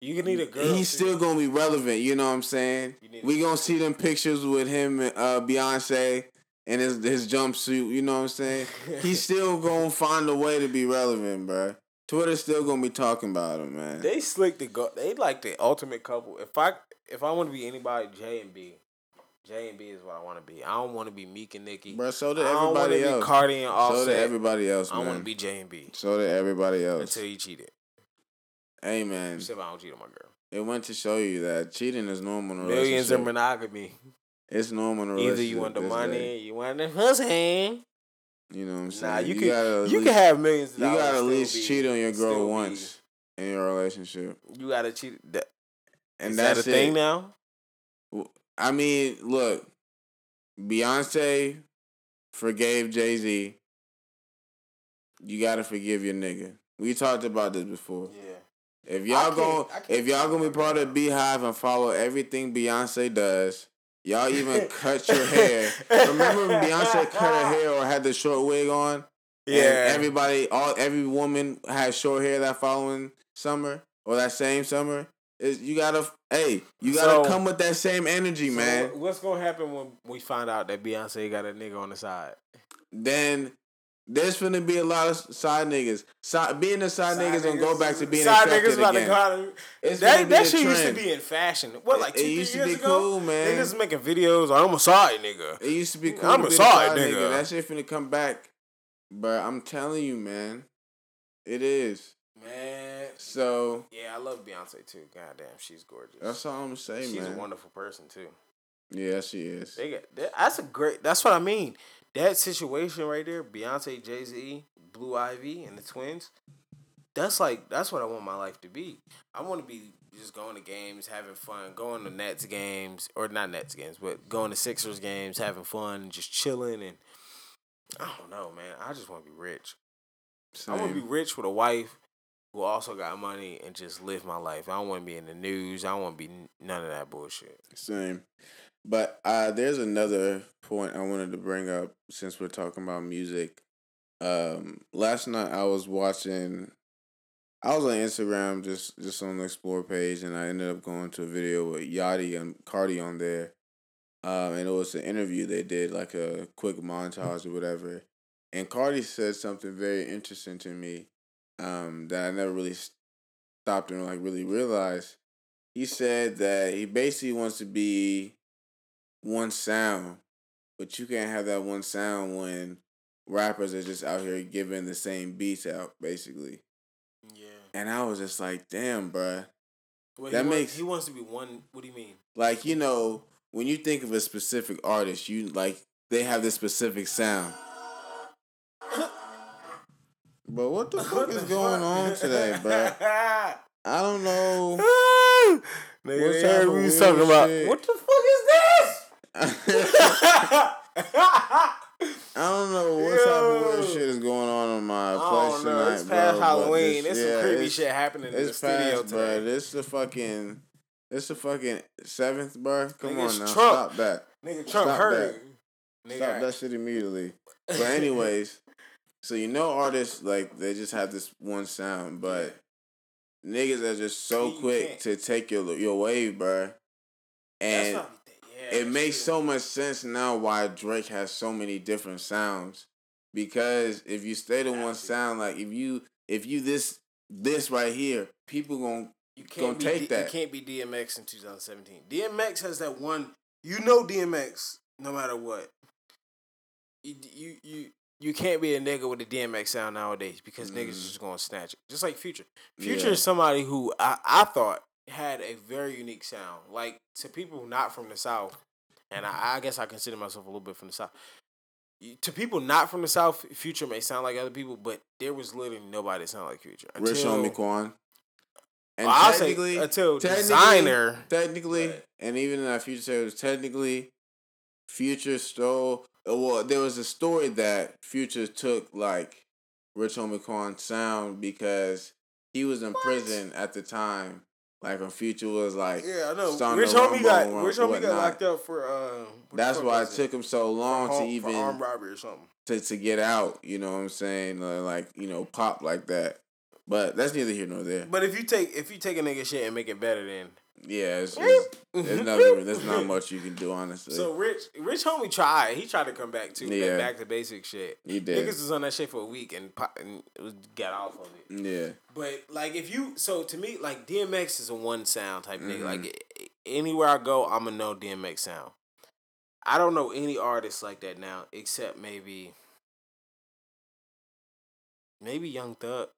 you can need a girl. he's still gonna be relevant. You know what I'm saying? We gonna see them pictures with him, and, uh, Beyonce, and his his jumpsuit. You know what I'm saying? He's [laughs] still gonna find a way to be relevant, bro. Twitter's still gonna be talking about him, man. They slick the go. They like the ultimate couple. If I if I want to be anybody, J and B. J and B is what I want to be. I don't want to be Meek and Nicki. Bro, so did I don't want to everybody be else. Cardi and Offset. So did everybody else, I want to be J and B So did everybody else. until you cheated. Hey, man, Except I don't cheat on my girl. it went to show you that cheating is normal in a Millions of monogamy. It's normal in a Either you want the money, day. you want the pussy. You know what I'm saying? Nah, you, gotta can you least, can have millions. Of You gotta at least be- cheat on your girl be- once in your relationship, You gotta cheat. That, and is that's that a thing it. now? I mean, look, Beyonce forgave Jay Z. You gotta forgive your nigga. We talked about this before. Yeah. If y'all can't- go, if y'all gonna be part of. BeyHive and follow everything Beyonce does, y'all even [laughs] cut your hair. Remember when Beyonce cut her hair or had the short wig on? And Yeah. everybody, all every woman had short hair that following summer or that same summer. Is you gotta, hey, you gotta So- come with that same energy, So man. What's gonna happen when we find out that Beyonce got a nigga on the side? Then there's gonna be a lot of side niggas. Side, being a side, niggas gonna go back to being side niggas about again. to It's That that shit used to be in fashion. What like It two, three used to be ago? cool, man. Niggas making videos. Oh, I'm a side nigga. It used to be cool. I'm a side nigga. That shit finna come back, but I'm telling you, man, it is. Man, So Yeah, I love Beyonce too. Goddamn, she's gorgeous. that's all I'm gonna say, she's man. a wonderful person too. yeah, she is. They got that's a great. That's what I mean. That situation right there, Beyonce, Jay Z, Blue Ivy, and the twins. That's like that's what I want my life to be. I want to be just going to games, having fun, going to Nets games or not Nets games, but going to Sixers games, having fun, just chilling, and I don't know, man. I just want to be rich. I want to be rich with a wife who also got money and just live my life. I don't want to be in the news. I don't want to be none of that bullshit. Same. But uh, there's another point I wanted to bring up since we're talking about music. Um, last night I was watching. I was on Instagram just just on the explore page, and I ended up going to a video with Yachty and Carti on there. Um, and it was an interview they did, like a quick montage or whatever. And Carti said something very interesting to me, um, that I never really stopped and like really realized he said that he basically wants to be one sound, but you can't have that one sound when rappers are just out here giving the same beats out, basically. Yeah. And I was just like, damn, bruh. Well, That he makes- wants, he wants to be one. What do you mean? Like, you know, when you think of a specific artist, you like they have this specific sound. But what the [laughs] fuck is going on today, bruh? [laughs] I don't know. [laughs] Nigga, What they heard of we was talking about. What the fuck is this? I don't know what type of weird shit is going on on my place know. tonight, It's past bro, Halloween. this- There's yeah, some creepy it's- shit happening in the It's studio past, today. bro. This the fucking. This the fucking seventh, bro. Come Nigga, on it's now, Trump. stop that. Nigga, Trump Stop heard. Nigga, Stop that shit immediately. But anyways, [laughs] so you know artists like they just have this one sound, but niggas are just so You quick can't- to take your your wave, bro. And it makes shit. so much sense now why Drake has so many different sounds. Because if you stay to one sound, like if you if you this this right here, people gonna You can't be take D- that. You can't be DMX in 2017. DMX has that one. You know DMX no matter what. You you you, you can't be a nigga with a DMX sound nowadays because niggas is mm. just gonna snatch it. Just like Future. Future Yeah. is somebody who I, I thought had a very unique sound. Like to people not from the South, and I, I guess I consider myself a little bit from the South. To people not from the South, Future may sound like other people, but there was literally nobody that sounded like Future. Rich until- Homie Quan. And Well, I'll say technically, until technically- Desiigner. technically, Right. and even in that Future said it was technically, Future stole. uh, Well, there was a story that Future took like Rich Homie Quan's sound because he was in prison at the time. Like when Future was like, Yeah, I know. Rich Homie got and Rich Homie got locked up for uh. That's why it took him so long to even armed robbery or something. to, to get out. You know what I'm saying? Like you know, pop like that. But that's neither here nor there. But if you take if you take a nigga shit and make it better, then Yeah, it's, it's, there's nothing. There's not much you can do, honestly. So Rich Rich Homie tried. He tried to come back too. Yeah. Yeah. Back to basic shit. he did. Niggas was on that shit for a week and, po- and it was got off of it. yeah. But like if you so to me like DMX is a one sound type nigga. Mhm. Like anywhere I go, I'ma know DMX sound. I don't know any artists like that now except maybe maybe Young Thug.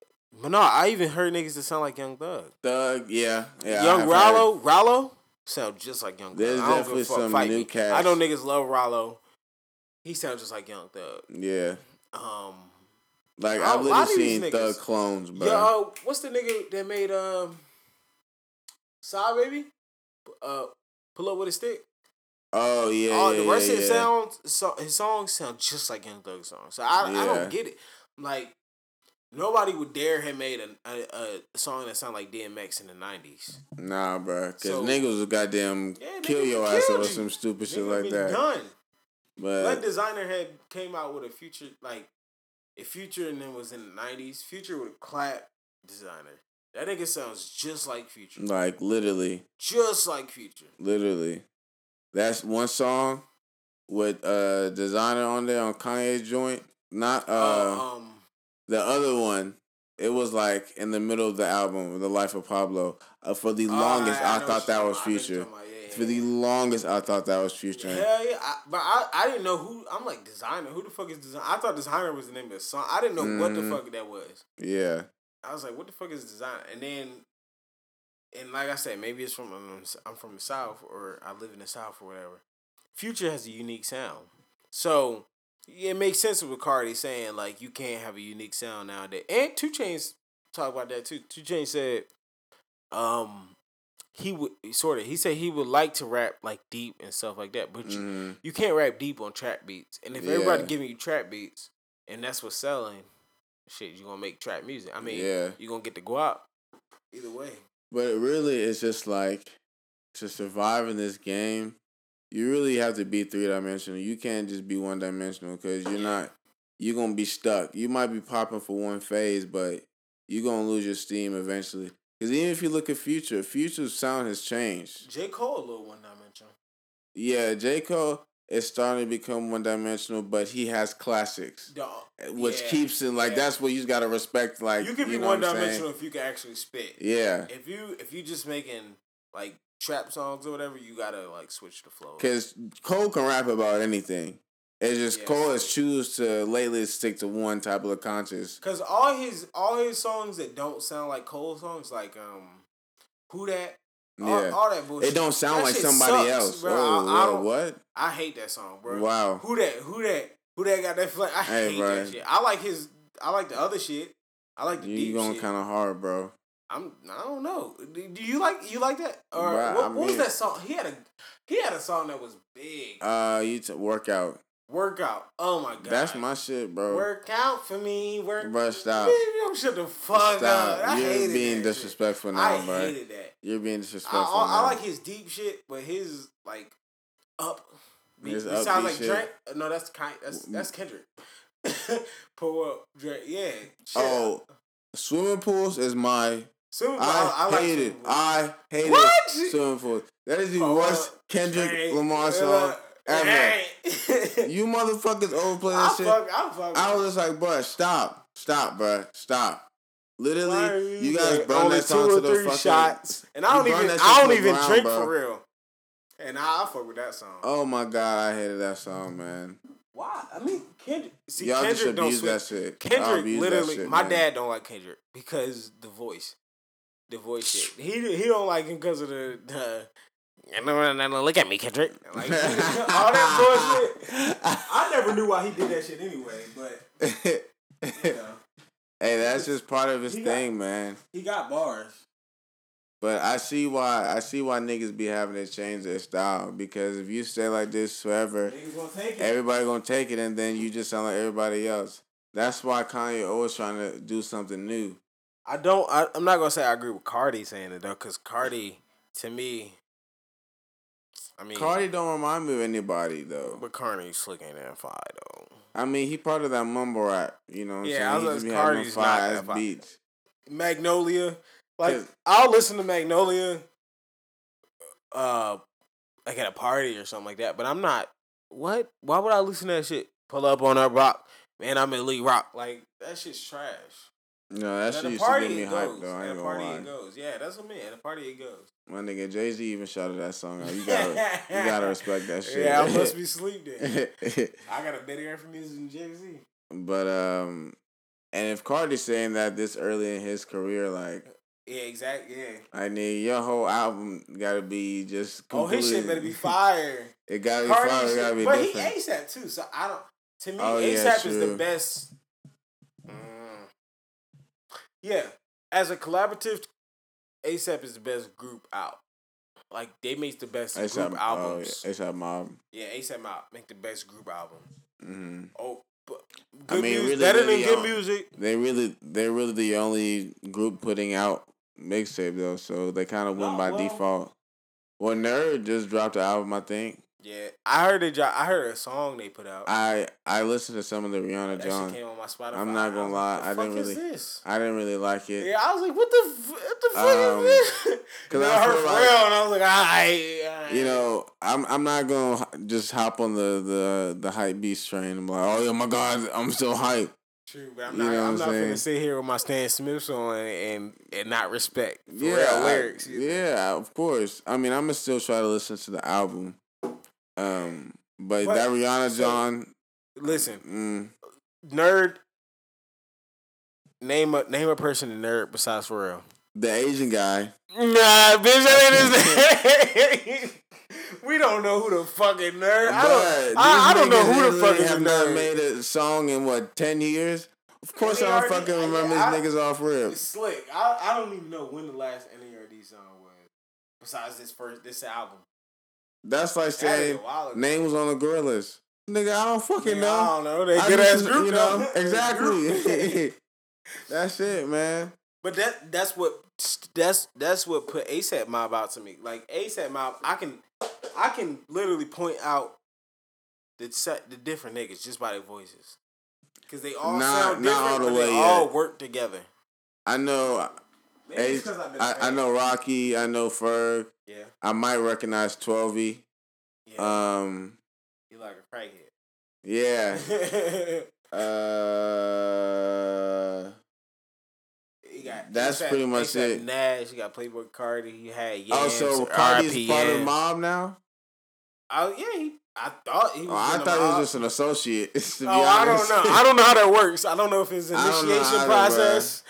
But no, I even heard niggas that sound like Young Thug. Thug, yeah, yeah. Young Rollo, Rollo sound just like Young Thug. There's I don't definitely fuck. some new cats. I know niggas love Rollo. He sounds just like Young Thug. Yeah, Um, like I've literally seen niggas- Thug clones, bro. yo, what's the nigga that made um, SahBabii? Uh, pull up with a stick. oh yeah, All yeah, the rest yeah, of his yeah. sounds, so, his songs sound just like Young Thug songs. So I, I don't get it. Like nobody would dare have made a, a, a song that sound like DMX in the nineties. Nah, bro, because So- niggas will goddamn Yeah, kill niggas your ass over some stupid shit like that. Done. But That Desiigner had came out with a future like if Future and then was in the nineties, Future would clapped Desiigner. That nigga sounds just like Future. like literally, Just like Future. literally, that's one song with uh Desiigner on there on Kanye joint. Not uh Uh, um the other one. It was like in the middle of the album, The Life of Pablo. Uh, for the longest, oh, I, know thought that was talking about. I know what Future. you're talking about. Yeah, For yeah, the longest, I thought that was Future. Hell yeah, I, but I, I didn't know who. I'm like Desiigner. Who the fuck is Desiigner? I thought Desiigner was the name of the song. I didn't know what the Mhm. fuck that was. Yeah. I was like, what the fuck is design? And then, and like I said, maybe it's from um, I'm from the south or I live in the south or whatever. Future has a unique sound, so it makes sense with Carti saying like you can't have a unique sound nowadays. And 2 Chainz talk about that too. 2 Chainz said, um, he would sort of he said he would like to rap like deep and stuff like that, but you, Mhm. you can't rap deep on trap beats. And if everybody giving you trap beats and that's what's selling, shit, you gonna make trap music. I mean, Yeah. you gonna get the guap. Either way. But it really is just like to survive in this game, you really have to be three dimensional. You can't just be one dimensional because you're not. You're gonna be stuck. You might be popping for one phase, but you're gonna lose your steam eventually. Because even if you look at Future, Future's sound has changed. J. Cole a little one dimensional. Yeah, J Cole is starting to become one dimensional, but he has classics, eh, which yeah, keeps it like yeah. that's what you got to respect. Like you can be know one I'm saying? dimensional if you can actually spit. Yeah, If you if you just making like trap songs or whatever, you gotta like switch the flow. Because Cole can rap about anything. It's just Yeah. Cole has choose to lately stick to one type of conscious. Cause all his all his songs that don't sound like Cole songs, like um, who that, all, Yeah. all that bullshit. It don't sound That like somebody sucks, else. bro. oh, I, I don't- what? I hate that song, bro. Wow. Who that? Who that? Who that got that flag? I Hey, hate bro. that shit. I like his. I like the other shit. I like the You deep going shit. kind of hard, bro. I'm. I don't know. Do do you like you like that? Or Bruh, what, I what was that song? He had a he had a song that was big. Uh, you t- workout. Workout. Oh my god. That's my shit, bro. Work out for me. Work. Bruh, stop. Man, [laughs] you shut the fuck Stop. up. I You're hated being that shit. disrespectful now, I bro. I hated that. You're being disrespectful I, I like his deep shit, but his like up. It sounds like shit. Drake. No, that's kind. That's that's Kendrick. [laughs] Pull up Drake. Yeah. Shit. Oh, swimming pools is my. Super, I, I, I like hate it. Super I hate What? it. Swimming pools. That is the Pull worst up Kendrick Drake. Lamar Uh, song ever. hey. You motherfuckers overplay I that shit. fuck. I fuck. I was just like, bruh, stop, stop, bruh, stop. Literally, you guys like, burn only that song to or the fucking. shots, and I don't even. I don't even ground, drink bro. for real. And I, I fuck with that song. Oh my god, I hated that song, man. Why? I mean, Kendrick. See, Y'all just Kendrick don't switch. that shit. Kendrick literally. shit, my man. dad don't like Kendrick because the voice, the voice shit. He he don't like him because of the. the no, no, no, look at me, Kendrick. Like, [laughs] [laughs] all that bullshit. I never knew why he did that shit anyway, but you know, [laughs] hey, that's just part of his He got- thing, man. he got bars. But I see why I see why niggas be having to change their style because if you stay like this forever, gonna everybody gonna take it and then you just sound like everybody else. That's why Kanye always trying to do something new. I don't. I, I'm not gonna say I agree with Carti saying it though, because Carti, to me, I mean, Carti don't remind me of anybody though. but Carti slick ain't that fire though. I mean, he part of that mumble rap. You know what I'm Yeah, I saying? was like, having them Carti's not that fire. beats. Magnolia, like I'll listen to Magnolia, uh, like at a party or something like that. But I'm not. What? Why would I listen to that shit? Pull up on that rock, man. I Milly Rock. Like that shit's trash. No, that At shit used to get me hyped though. I ain't a gonna party lie. it goes. Yeah, that's what I mean. At a party it goes. My nigga Jay Z even shouted that song out. You gotta, you [laughs] gotta respect that shit. Yeah, I must be [laughs] sleep then. I got a better ear for music than Jay Z. but um, and if Carti's saying that this early in his career, like Yeah, exactly. Yeah. I mean, your whole album gotta be just. Oh, his shit completely- better be [laughs] fire. It gotta be Carti fire. It gotta be but different. he ASAP too, so I don't. To me, Oh, yeah, ASAP is the best. Yeah, as a collaborative, ASAP is the best group out. Like they make the best ASAP, group oh, albums. yeah, ASAP Mob. yeah, ASAP out make the best group album. hmm Oh, but I mean, music, really, better than good uh, music. They really, they're really the only group putting out mixtape though, so they kind of went No, by well- default. Well, Nerd just dropped an album, I think. Yeah, I heard it. I heard a song they put out. I I listened to some of the Rihanna that John. came on my Spotify. I'm not gonna lie, like, I didn't really- this? I didn't really like it. Yeah, I was like, what the, what the fuck Um, is this? [laughs] Because I I heard feel like- and I was like, alright. You know, I'm I'm not gonna just hop on the the the hype beast train. I'm like, oh yeah, my god, I'm so hype. True, but I'm You not, know I'm I'm not saying? gonna sit here with my Stan Smiths on and and not respect Yeah, I- lyrics. know? yeah, of course. I mean, I'm gonna still try to listen to the album. Um, but, But- that Rihanna so- John, Listen, mm, nerd. name a name a person in nerd besides Pharrell. The Asian guy. Nah, bitch, that ain't his [laughs] [laughs] we don't know who the fucking nerd. I don't. I, I don't know who the fuck literally is the have not nerd. made a song in what ten years. Of course, I don't fucking remember I- these niggas off rip. Slick. I I don't even know when the last NERD song was. Besides this first this album. That's like saying while ago. names on the Gorillaz. Nigga, I don't fucking Nigga, know. I don't know. They good ass group, you know though. [laughs] exactly. [laughs] That's it, man. But that that's what that's that's what put ASAP Mob out to me. Like ASAP Mob, I can I can literally point out the set the different niggas just by their voices. Cause they all Not- sound not all different, the but they way all work together. I know. Maybe Ace, it's 'cause I've I, I know Rocky. I know Ferg. Yeah, I might recognize Twelvyy. yeah. Um, you like a crackhead. yeah. [laughs] Uh, You got That's pretty much it. Nast. You got Playboi Carti. You had Yams. also, Carti's RIP, part of the mob now. Oh yeah, he, I thought he was. Oh, I thought he was just an associate. [laughs] Oh, I don't know. I don't know how that works. I don't know if it's [laughs] initiation process.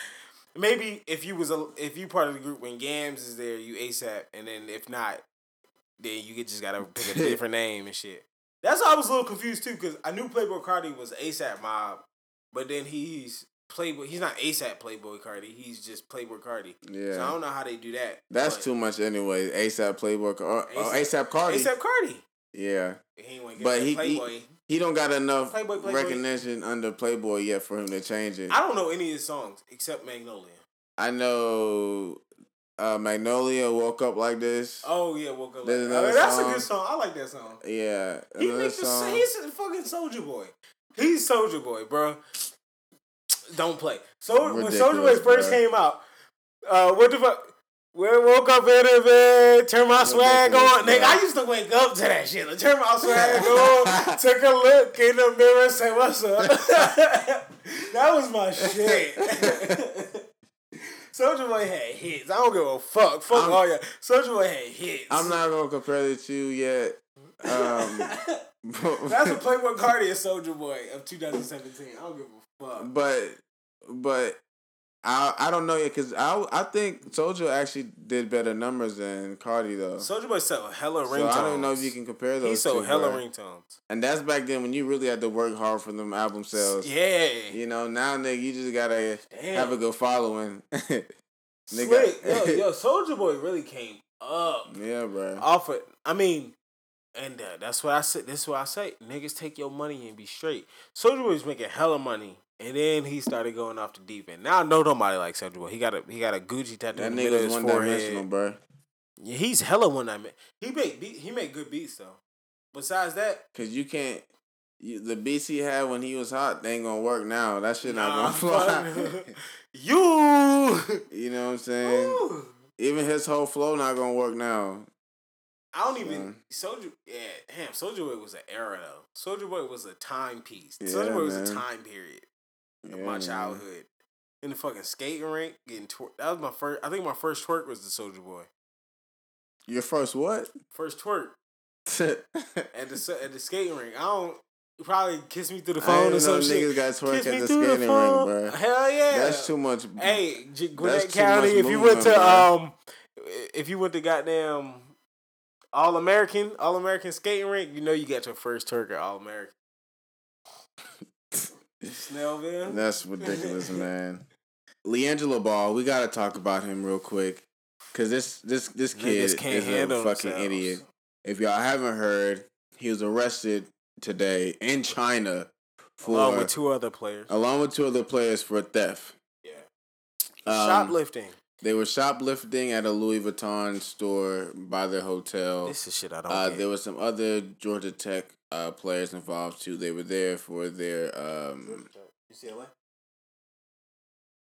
Maybe if you was a if you part of the group when Yams is there, you ASAP, and then if not, then you get- just gotta pick a [laughs] different name and shit. That's why I was a little confused too, because I knew Playboi Carti was ASAP Mob, but then he's Playboy. He's not ASAP Playboi Carti. He's just Playboi Carti. So I don't know how they do that. that's too much anyway. ASAP Playboy or, or ASAP Carti. ASAP Carti. Yeah, He ain't want to get But he- Playboy. he don't got enough Playboy, Playboy. recognition under Playboy yet for him to change it. I don't know any of his songs except Magnolia. I know uh, Magnolia woke up like this. Oh yeah, woke up. Like, There's that. another that's a song. good song. I like that song. Yeah, He makes the song. he's a fucking Soulja Boy. He's Soulja Boy, bro. Don't play. So when Soulja Boy first bro. came out, uh, what the fuck? We woke up in the bed, turn my swag on. Nigga. I used to wake up to that shit. Turn my swag [laughs] on, took a look in the mirror, say what's up. [laughs] that was my shit. [laughs] Soulja Boy had hits. I don't give a fuck. Fuck I'm- all y'all. Soulja Boy had hits. I'm not gonna compare the two yet. Um, That's a Playboi Carti is Soulja Boy of 2017. I don't give a fuck. but but I I don't know yet because I I think Soulja actually did better numbers than Carti though. So, Soulja Boy sold hella ringtones. I don't know if you can compare those. He sold two, hella bro. ringtones. And that's back then when you really had to work hard for them album sales. Yeah. You know, now nigga, you just gotta Damn. have a good following. [laughs] Slick. Yo, yo, Soulja Boy really came up [laughs] yeah, bro. off it. I mean, and uh, that's what I said. That's what I say. Niggas take your money and be straight. Soulja Boy was making hella money. And then he started going off the deep end. Now I know nobody likes Soulja Boy. He got a he got a Gucci tattoo That in the middle of nigga's his one dimensional, bro. Yeah, he's hella one dimensional. He make beat, he make good beats though. Besides that, Cause you can't. You, the beats he had when he was hot, they ain't gonna work now. That shit not gonna [laughs] fly. [laughs] you. you know what I'm saying? Ooh. Even his whole flow not gonna work now. I don't even. Soulja. Yeah, damn. Soulja Boy was an era though. Soulja Boy was a timepiece. Yeah, Soulja Boy was a time period of Yeah, my man. childhood. In the fucking skating rink, getting twer- that was my first. I think my first twerk was the Soulja Boy. Your first what? First twerk [laughs] at the at the skating rink. I don't. Probably kiss me through the phone or know some shit. niggas got twerk Kiss at the skating the ring, bro. Hell yeah. That's too much. Hey, G- Gwinnett County. If you went to bro. um, if you went to goddamn All American, All American skating rink, you know you got your first twerk at All American. Snellville. That's ridiculous, man. LiAngelo Ball, we gotta talk about him real quick, cause this this this kid can't is a fucking themselves. idiot. If y'all haven't heard, he was arrested today in China for Along with two other players. along with two other players for theft. Yeah. Um, Shoplifting. They were shoplifting at a Louis Vuitton store by their hotel. This is shit I don't Uh, there were some other Georgia Tech uh, players involved too. They were there for their um, UCLA.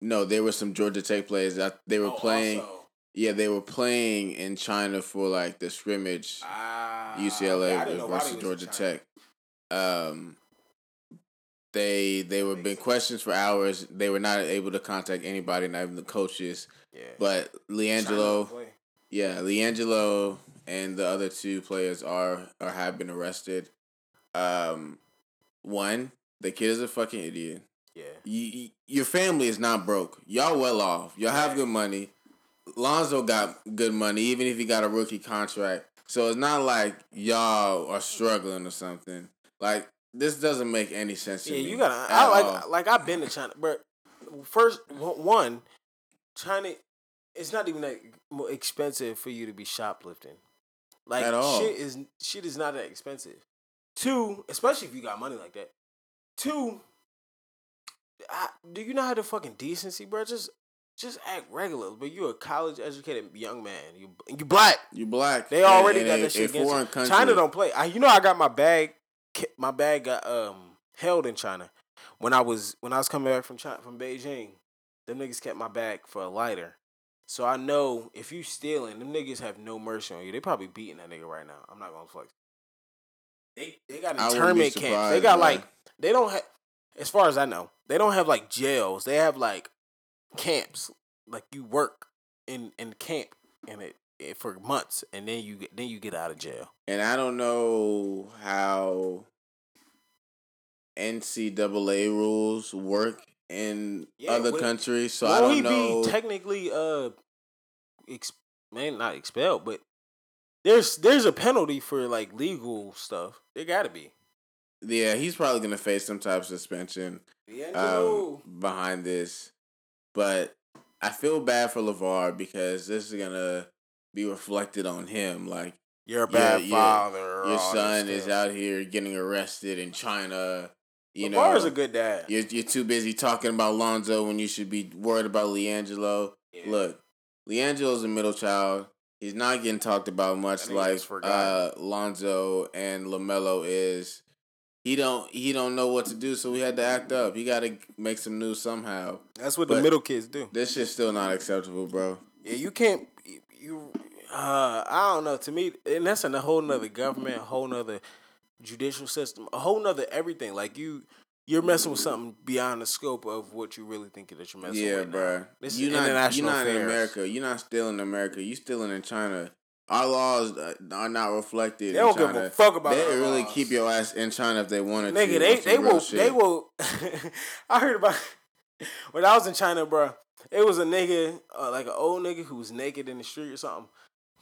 no, there were some Georgia Tech players that they were Oh, playing. also. Yeah, they were playing in China for like the scrimmage Ah, UCLA I didn't know why versus Georgia. Tech. Um, they they were sense. questions for hours. They were not able to contact anybody, not even the coaches. Yeah. But LiAngelo, yeah, LiAngelo and the other two players are or have been arrested. Um, one, the kid is a fucking idiot. Yeah. You, you- your family is not broke. Y'all well off. Y'all have good money. Lonzo got good money, even if he got a rookie contract. So it's not like y'all are struggling or something. Like this doesn't make any sense to Yeah, you gotta. I like all. like I've been to China, but first one, China, it's not even that expensive for you to be shoplifting. Like At all. shit is shit is not that expensive. Two, especially if you got money like that. Two, I, do you not have the fucking decency, bro? Just just act regular. But you're a college educated young man. You you black. You black. They already in, got in that shit against foreign you. country. China don't play. I, you know, I got my bag. My bag got um held in China when I was when I was coming back from China from Beijing. Them niggas kept my bag for a lighter. So I know if you stealing, them niggas have no mercy on you. They probably beating that nigga right now. I'm not gonna flex. They they got internment camps. They got bro. like they don't have as far as I know, they don't have like jails. They have like camps. Like you work in in camp and it, it for months and then you then you get out of jail. And I don't know how NCAA rules work in Yeah, other would- countries, so I don't he know. be technically uh ex- man not expelled, but there's there's a penalty for like legal stuff. There gotta be. yeah, he's probably gonna face some type of suspension um, behind this, but I feel bad for LaVar because this is gonna be reflected on him. Like You're a bad yeah, father. your all son is out here getting arrested in China. You LaVar's know, a good dad. You're you're too busy talking about Lonzo when you should be worried about LiAngelo. Yeah. Look, LiAngelo's a middle child. He's not getting talked about much like uh, Lonzo and LaMelo is. He don't he don't know what to do, so he had to act up. He got to make some news somehow. That's what but- the middle kids do. This shit's still not acceptable, bro. Yeah, you can't. You, uh, I don't know. To me, and that's in a whole nother government, a whole nother judicial system, a whole nother everything. Like you, you're messing with something beyond the scope of what you really think that you're messing yeah, with. Yeah, bro. This You're is not international you're not in. America. You're not still in America. You're still in China. Our laws uh, are not reflected. They don't give a fuck about that. They really laws. keep your ass in China if they wanted to. Nigga, they they will they will. [laughs] I heard about [laughs] when I was in China, bro. It was a nigga, uh, like an old nigga who was naked in the street or something.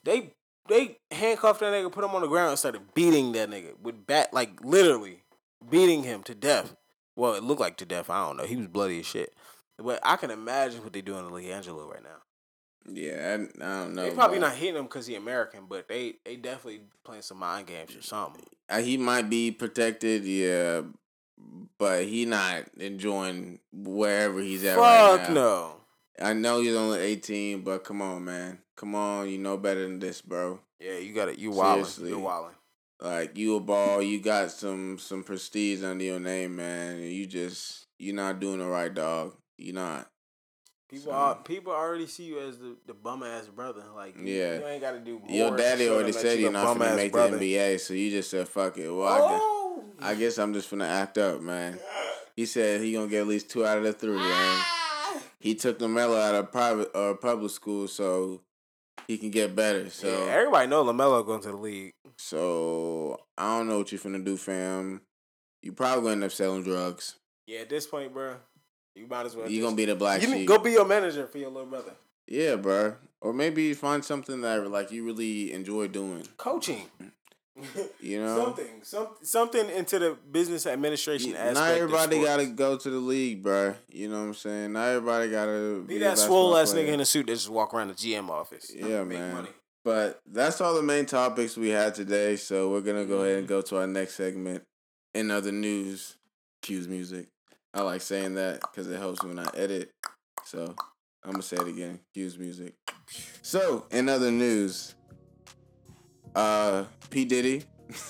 They they handcuffed that nigga, put him on the ground, and started beating that nigga with bat, like literally beating him to death. Well, it looked like to death. I don't know. He was bloody as shit. But I can imagine what they're doing to LiAngelo right now. Yeah, I, I don't know. they probably not hitting him because he American, but they they definitely playing some mind games or something. Uh, he might be protected, yeah, but he not enjoying wherever he's at right Fuck now. no. I know he's only eighteen, but come on, man, come on, you know better than this, bro. Yeah, you got it. You wilding. Seriously. You're wilding. Like you a ball, you got some some prestige under your name, man. You just you're not doing the right, dog. You're not. People, So- are, people already see you as the, the bum ass brother. Like, Yeah. you ain't got to do more. Your daddy already said you you're not gonna make brother. the NBA, so you just said fuck it. Well, I, guess, Oh, I guess I'm just gonna act up, man. He said he gonna get at least two out of the three, man. Ah! He took the mellow out of private or public school, so he can get better. So, yeah, everybody know LaMelo going to the league. so I don't know what you're finna do, fam. You probably gonna end up selling drugs. Yeah, at this point, bro, you might as well. You gonna be the black You sheep. go be your manager for your little brother. Yeah, bro. Or maybe find something that like you really enjoy doing. Coaching. [laughs] You know, something, some, something into the business administration aspect. not everybody gotta go to the league, bro. You know what I'm saying? Not everybody gotta be a that swole ass nigga in a suit that just walk around the GM office. Yeah, Make man. money. But that's all the main topics we had today. So we're gonna go ahead and mm-hmm. go to our next segment. In other news, cues music. I like saying that because it helps when I edit. So I'm gonna say it again. Cues music. So in other news, uh, P Diddy. [laughs]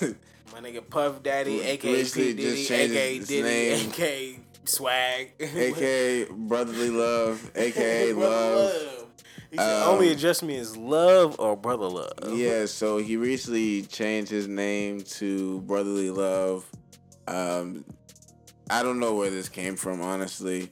My nigga Puff Daddy, aka P Diddy, aka Diddy, name. aka Swag, [laughs] aka Brotherly Love, aka [laughs] Brother Love. He said, Um, only address me as love or brother love. Yeah, so he recently changed his name to Brotherly Love. Um, I don't know where this came from, honestly.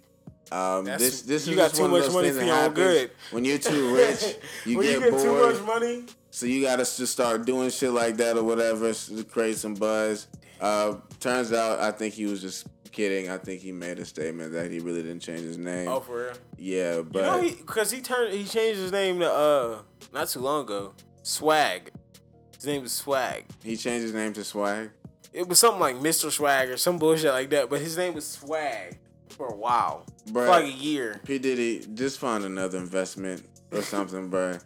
Um, this this you is got too one much money things for that your own good. when you're too rich. You when get you get bored, too much money, so you gotta just start doing shit like that or whatever to create some buzz. Uh, turns out, I think he was just kidding. I think he made a statement that he really didn't change his name. Oh, for real? Yeah, but you know, he because he turned he changed his name to uh not too long ago. Swag. His name was Swag. he changed his name to Swag. It was something like Mr. Swag or some bullshit like that. But his name was Swag for a while, for like a year. P Diddy, just find another investment or something, bruh.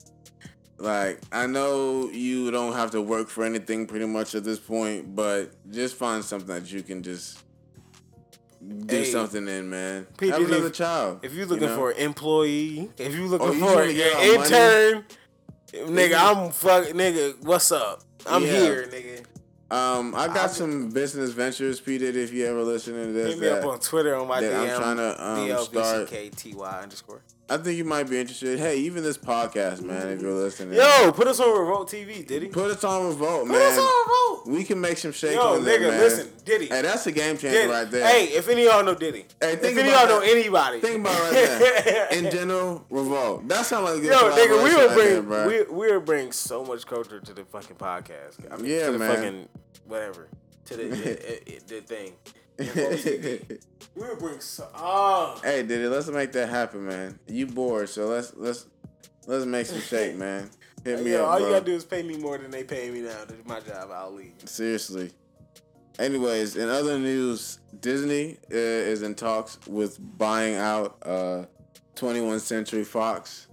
Like I know you don't have to work for anything pretty much at this point, but just find something that you can just do Hey, something in, man. P. have another if- child. If you're looking know? for an employee, if you're looking Oh, you for an our money? intern, nigga, I'm fuck, nigga. What's up? I'm Yeah. here, nigga. Um, I got I'll- some business ventures, P. If you ever listening to this, Hit me up on Twitter on my that I'm trying to um, start- underscore. I think you might be interested. Hey, even this podcast, man. If you're listening, Yo, put us on Revolt TV, Diddy. Put, put us on Revolt, man. Put us on Revolt. We can make some shake Yo, there, nigga, man. listen, Diddy. Hey, that's a game changer Diddy. right there. Hey, if any of y'all know Diddy, Hey, if think any of y'all know anybody, Think about it right there. [laughs] In general, revolt. That sounds like a good Yo, nigga, we will bring there, we we'll bring so much culture to the fucking podcast. I mean, Yeah, to the man. fucking whatever to the [laughs] the, the thing. [laughs] We'll bring so. Oh, hey, Diddy, let's make that happen, man. You bored, so let's let's let's make some shake, man. Hit me yo, up, all bro. you gotta do is pay me more than they pay me now. That's my job. I'll leave. Seriously. Anyways, in other news, Disney uh, is in talks with buying out uh, 21st Century Fox.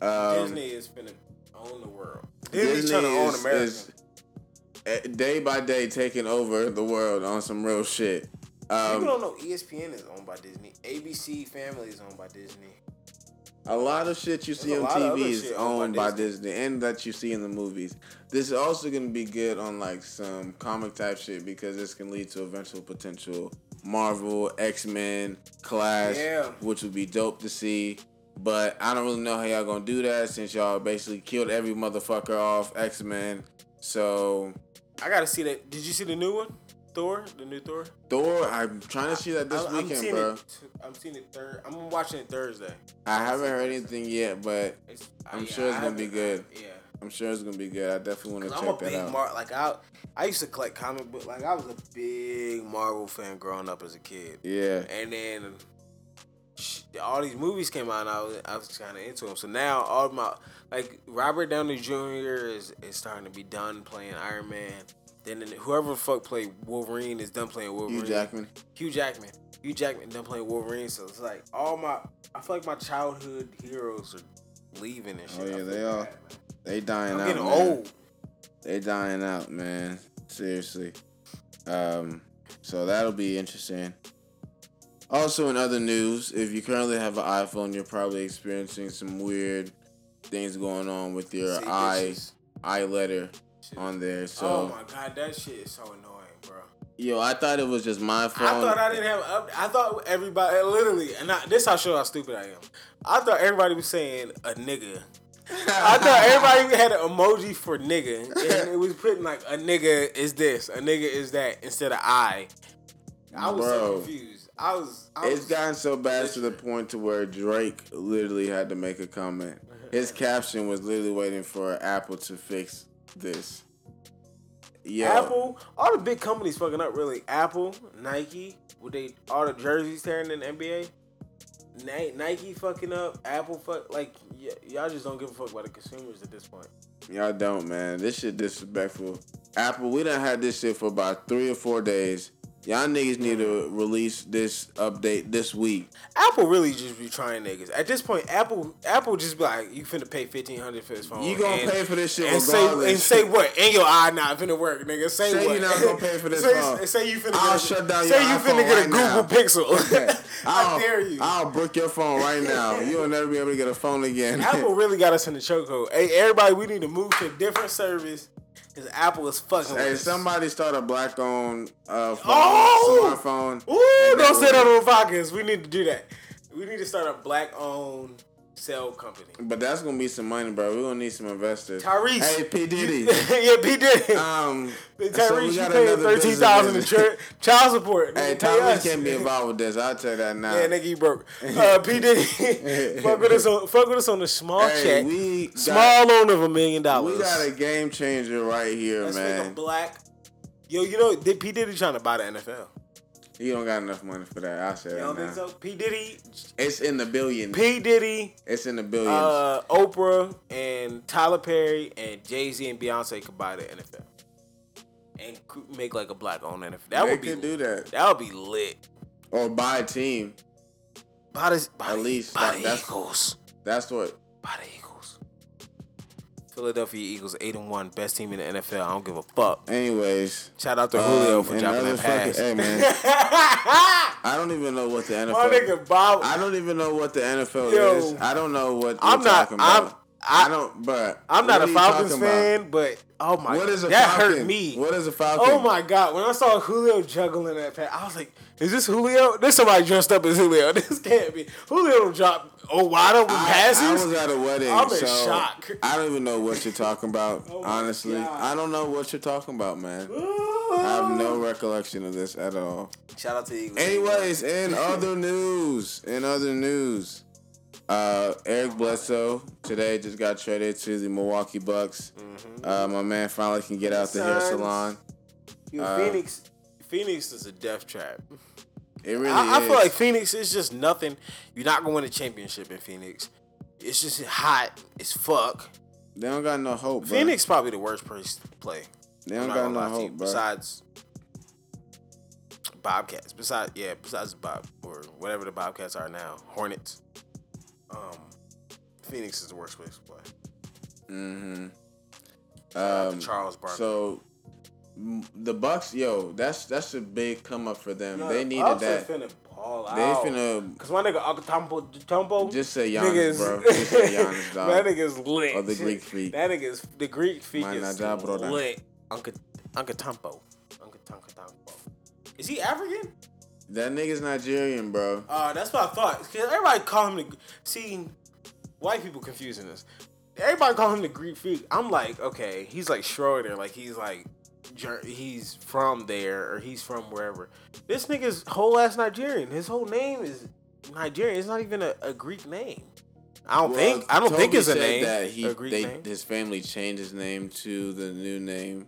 Um, Disney is finna own the world. Disney's trying to own America. is, day by day taking over the world on some real shit. People Um, don't know ESPN is owned by Disney. ABC Family is owned by Disney. a lot of shit you see a on TV is owned by Disney. and that you see in the movies. This is also going to be good on like some comic type shit because this can lead to eventual potential Marvel, X Men, Clash, Yeah. which would be dope to see. But I don't really know how y'all gonna do that since y'all basically killed every motherfucker off X Men. So I gotta see that. Did you see the new one? Thor, the new Thor. Thor, I'm trying to see that this I'm, I'm weekend, bro. It, I'm seeing it third. I'm watching it Thursday. I haven't heard anything yet, but It's, I'm yeah, sure it's I gonna be good. Uh, yeah. I'm sure it's gonna be good. I definitely want to 'Cause I'm a check big that out. Mar- like I, I used to collect comic book. Like I was a big Marvel fan growing up as a kid, yeah. and then all these movies came out, and I was, I was kind of into them. So now all my like Robert Downey Jr. is is starting to be done playing Iron Man. Then whoever the fuck played Wolverine is done playing Wolverine. Hugh Jackman. Hugh Jackman. Hugh Jackman done playing Wolverine, so it's like all my. I feel like my childhood heroes are leaving and shit. Oh, yeah, they bad, are. man. They dying I'm out. getting man. old. They dying out, man. Seriously. Um, so that'll be interesting. Also, in other news, if you currently have an iPhone, you're probably experiencing some weird things going on with your See, i this is- i letter. On there. So, oh my god, that shit is so annoying, bro. yo, I thought it was just my phone. I thought I didn't have. up- I thought everybody literally, and I, this how show how stupid I am. I thought everybody was saying a nigga. [laughs] I thought everybody had an emoji for nigga, and it was putting like a nigga is this, a nigga is that instead of I. I was so Bro. confused. I was. I It's was, gotten so bad to the point to where Drake literally had to make a comment. His caption was literally waiting for Apple to fix this. Yeah. Apple, all the big companies fucking up. Really, Apple, Nike, with they all the jerseys tearing in the NBA. Ni- Nike fucking up. Apple fuck like y- y'all just don't give a fuck about the consumers at this point. y'all don't, man. This shit disrespectful. Apple, we done had this shit for about three or four days. Y'all niggas need to release this update this week. Apple really just be trying niggas. At this point, Apple Apple just be like, you finna pay fifteen hundred for this phone. You gonna and- pay for this shit and say and say what? And your eye not finna work, nigga. Say, what? Say what? you not gonna pay for this [laughs] say, phone. Say you finna I'll get a, shut down your Say you finna get a right now. Google Pixel. [laughs] I [laughs] I'll, dare you. I'll brick your phone right now. You'll never be able to get a phone again. Apple really got us in the chokehold. Hey, everybody, we need to move to a different service because Apple is fucking. Hey, somebody start a black owned uh, phone, Oh! smartphone. Ooh, don't say that on podcast. We need to do that. We need to start a black-owned cell company. But that's gonna be some money, bro. We're gonna need some investors. Tyrese. Hey, P Diddy. [laughs] yeah, P Diddy. um, [laughs] Tyrese, we you paying thirteen thousand in tri- child support. Hey, Tyrese can't be involved with this. I'll tell you that now. Yeah, nigga, you broke. Uh, P Diddy, [laughs] fuck with us on, fuck with us on the small hey, check, we got, small loan of a million dollars. we got a game changer right here, Let's make a man. black. Yo, you know, P Diddy trying to buy the NFL. You don't got enough money for that. I'll say You don't think so? P Diddy, It's in the billions. P Diddy, it's in the billions. uh, Oprah, and Tyler Perry, and Jay Z and Beyonce could buy the NFL and make like a black owned NFL. That they would be do that. that would be lit. Or buy a team. By the, by At least by that- the that's- Eagles. That's what. By the Eagles. Philadelphia Eagles eight and one, best team in the NFL. I don't give a fuck. Anyways. Shout out to Julio um, for dropping that pass. fucking- Hey man. [laughs] I don't even know what the NFL. My nigga Bob. I don't even know what the NFL Yo. is. I don't know what I'm you're not- talking about. I'm- I- I don't. But I'm not a Falcons about? fan, but oh my, What is a that Falcon? hurt me. What is a Falcon? Oh my god! When I saw Julio juggling that pass, I was like, "Is this Julio? This somebody dressed up as Julio. [laughs] This can't be Julio. Don't drop oh wide open I, passes. I was at a wedding, I'm in so shock. I don't even know what you're talking about. [laughs] Oh honestly, God. I don't know what you're talking about, man. I have no recollection of this at all. Shout out to the Eagles. Anyways, in other news, in other news, uh, Eric Bledsoe today just got traded to the Milwaukee Bucks. Uh, my man finally can get out the hair salon. You- uh, Phoenix, Phoenix is a death trap. It really I, I feel like Phoenix is just nothing. You're not going to win a championship in Phoenix. It's just hot as fuck. they don't got no hope. Bro. Phoenix probably the worst place to play. they don't got no lie to you. hope, bro. Besides Bobcats, besides yeah, besides Bob or whatever the Bobcats are now, Hornets. Um, Phoenix is the worst place to play. Mm-hmm. Shout Um, Charles Barkley. So the Bucks, yo, that's that's a big come up for them. they needed that. Finna ball They out. finna Cause my nigga Akatampo Tumbo. just say Giannis, niggas, bro. [laughs] Just say Giannis, dog. that nigga's lit. Or the Greek freak. That nigga's the Greek freak Might is job, lit. Uncle Uncle Tumpo. Uncle Tumpo. Is he African? That nigga's Nigerian, bro. Uh, that's what I thought. Cause everybody call him the. See, white people confusing this. Everybody call him the Greek freak. I'm like, okay, he's like Schroeder, like he's like, he's from there or he's from wherever. This nigga's whole ass Nigerian. His whole name is Nigerian. It's not even a, a Greek name. I don't Well, think. I don't think it's a name. That he, a Greek they, name. his family changed his name to the new name,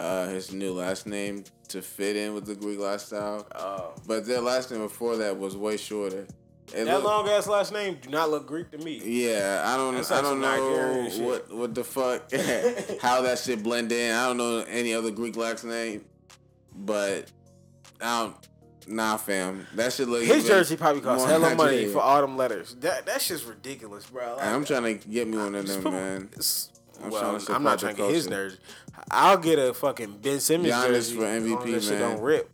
uh, his new last name to fit in with the Greek lifestyle. Oh. But their last name before that was way shorter. It that looked- long ass last name do not look Greek to me. Yeah, I don't. That's I don't know what what the fuck [laughs] how that shit blend in. I don't know any other Greek last name, but I don't. Nah, fam, that shit look. His jersey probably costs hella money for all them letters. That that shit's ridiculous, bro. Like, I'm trying to get me one of them, man. I'm well, trying to I'm not trying to get his jersey. I'll get a fucking Ben Simmons Giannis jersey for MVP, that shit don't rip.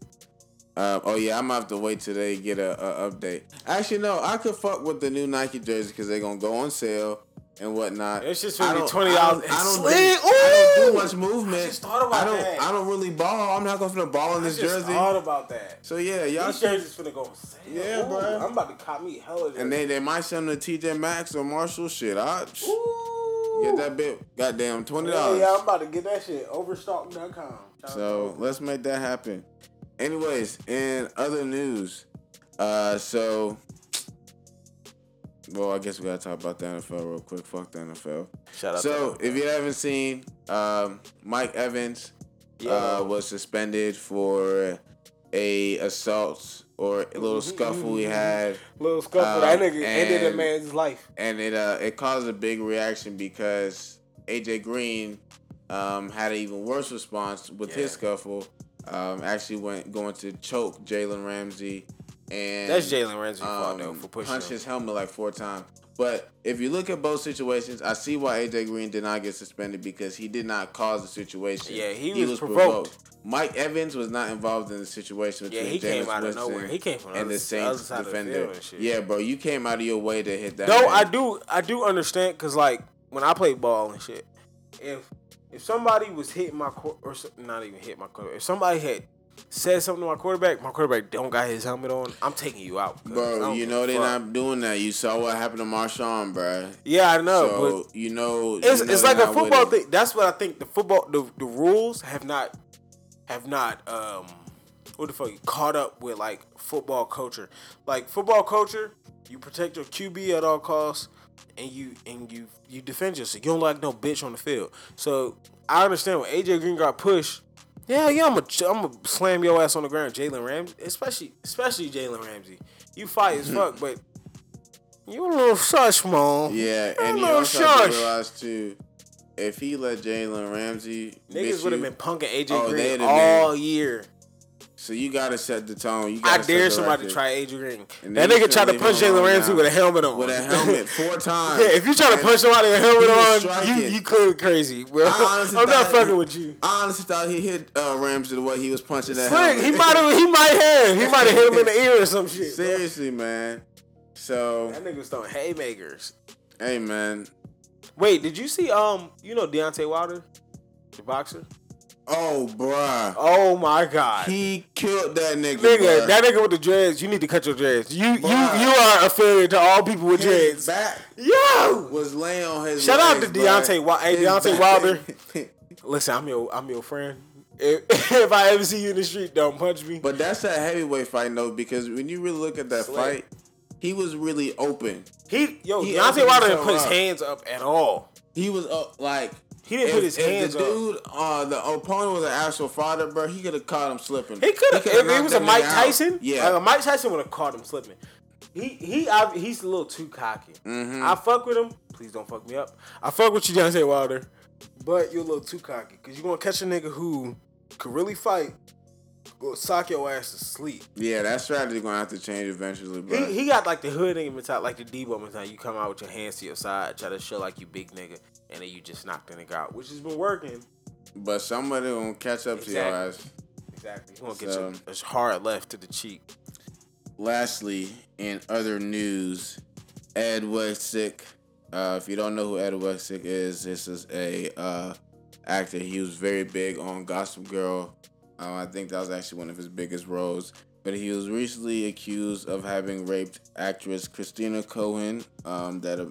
Uh, oh yeah, I'm gonna have to wait till they get a, a update. Actually, no, I could fuck with the new Nike jersey because they're gonna go on sale and whatnot. It's just gonna be twenty I dollars. don't, I don't, Sling, do, I don't do much movement. I just thought about I don't. that. I don't really ball. I'm not gonna ball in I this just jersey. thought about that. So yeah, y'all. These jerseys finna go on sale. Yeah, Ooh, bro. I'm about to cop me hella jerseys. And they they might send them to TJ Maxx or Marshall shit. I Ooh. Get that bit. Goddamn twenty dollars. yeah, I'm about to get that shit. Overstock.com. So let's make that happen. Anyways, in other news, uh, so well, I guess we gotta talk about the NFL real quick. Fuck the NFL. shout out. So to if you haven't seen, um, Mike Evans Yeah. uh, was suspended for a assault or a little scuffle we had, little scuffle, uh, that nigga ended a and- man's life. and it uh, it caused a big reaction because AJ Green um, had an even worse response with his scuffle. Um, actually went going to choke Jalen Ramsey and That's Jalen Ramsey's fault though um, for pushing. punched him. his helmet like four times. But if you look at both situations, I see why AJ Green did not get suspended because he did not cause the situation. Yeah, he was provoked. Mike Evans was not involved in the situation. Yeah, between he came Jameis out of nowhere. He came from and other- the Saints other side of the defender. field and shit. Yeah, bro, you came out of your way to hit that. No. I do. I do understand because like when I play ball and shit, if if somebody was hitting my quar- or not even hit my quarterback, if somebody had said something to my quarterback, my quarterback don't got his helmet on, I'm taking you out. Bro, you know they're not doing that. You saw what happened to Marshawn, bro. Yeah, I know, so but you know it's you know it's like a football thing. That's what I think. The football, the the rules have not have not um what the fuck caught up with like football culture. Like football culture, you protect your QB at all costs, and you and you you defend yourself. You don't like no bitch on the field. So I understand when AJ Green got pushed. Yeah, yeah, I'm gonna I'm gonna slam your ass on the ground, Jalen Ramsey, especially especially Jalen Ramsey. You fight as fuck, [laughs] but you a little such, man. Yeah, You a and you also have to realize too, if he let Jalen Ramsey, Niggas would have been punking AJ Oh, Green all year. So you gotta set the tone. You I dare somebody to try AJ Green. And That nigga tried to punch Jalen Ramsey now. with a helmet on. with a helmet [laughs] four times. yeah, if you try to punch somebody with a helmet he on, you striking. you clearly crazy, bro. [laughs] I'm not fucking with you. I honestly thought he hit uh, Ramsey the way he was punching that Slick, he might have, he might have, he might have hit him in the [laughs] ear or some shit. bro. Seriously, man. So That nigga was throwing haymakers. hey, man. Wait, did you see um you know Deontay Wilder, the boxer? Oh, bruh. Oh my god. He killed that nigga. Nigga, bruh. that nigga with the dreads, you need to cut your dreads. You you Bruh. you are affiliated to all people with his dreads. back Yo! was laying on his. Shout out to Deontay bruh. Wi- hey, Deontay Wilder. [laughs] Listen, I'm your I'm your friend. If, [laughs] if I ever see you in the street, don't punch me. But that's a heavyweight fight, though, because when you really look at that Slick. fight, he was really open. He yo, He Deontay Wilder didn't put his up. hands up at all. He was up like He didn't if, put his hands the up. dude, uh, the opponent was an actual fighter, bro. He could have caught him slipping. He could have. If it was a Mike nigga out. Tyson, yeah. like a Mike Tyson would have caught him slipping. He he I, he's a little too cocky. Mm-hmm. I fuck with him. Please don't fuck me up. I fuck with you, Deontay Wilder, but you're a little too cocky because you're gonna catch a nigga who could really fight. Go sock your ass to sleep. yeah, that strategy gonna have to change eventually. He, he got like the hood nigga mentality, like the Debo mentality. You come out with your hands to your side, try to show like you big nigga, and then you just knock the nigga out, which has been working. but somebody gonna catch up to your Exactly. ass. Exactly. You want to So- get your a hard left to the cheek. Lastly, in other news, Ed Westwick. Uh, if you don't know who Ed Westwick is, this is a uh, actor. He was very big on Gossip Girl. Uh, I think that was actually one of his biggest roles. But he was recently accused of having raped actress Kristina Cohen. Um, that uh,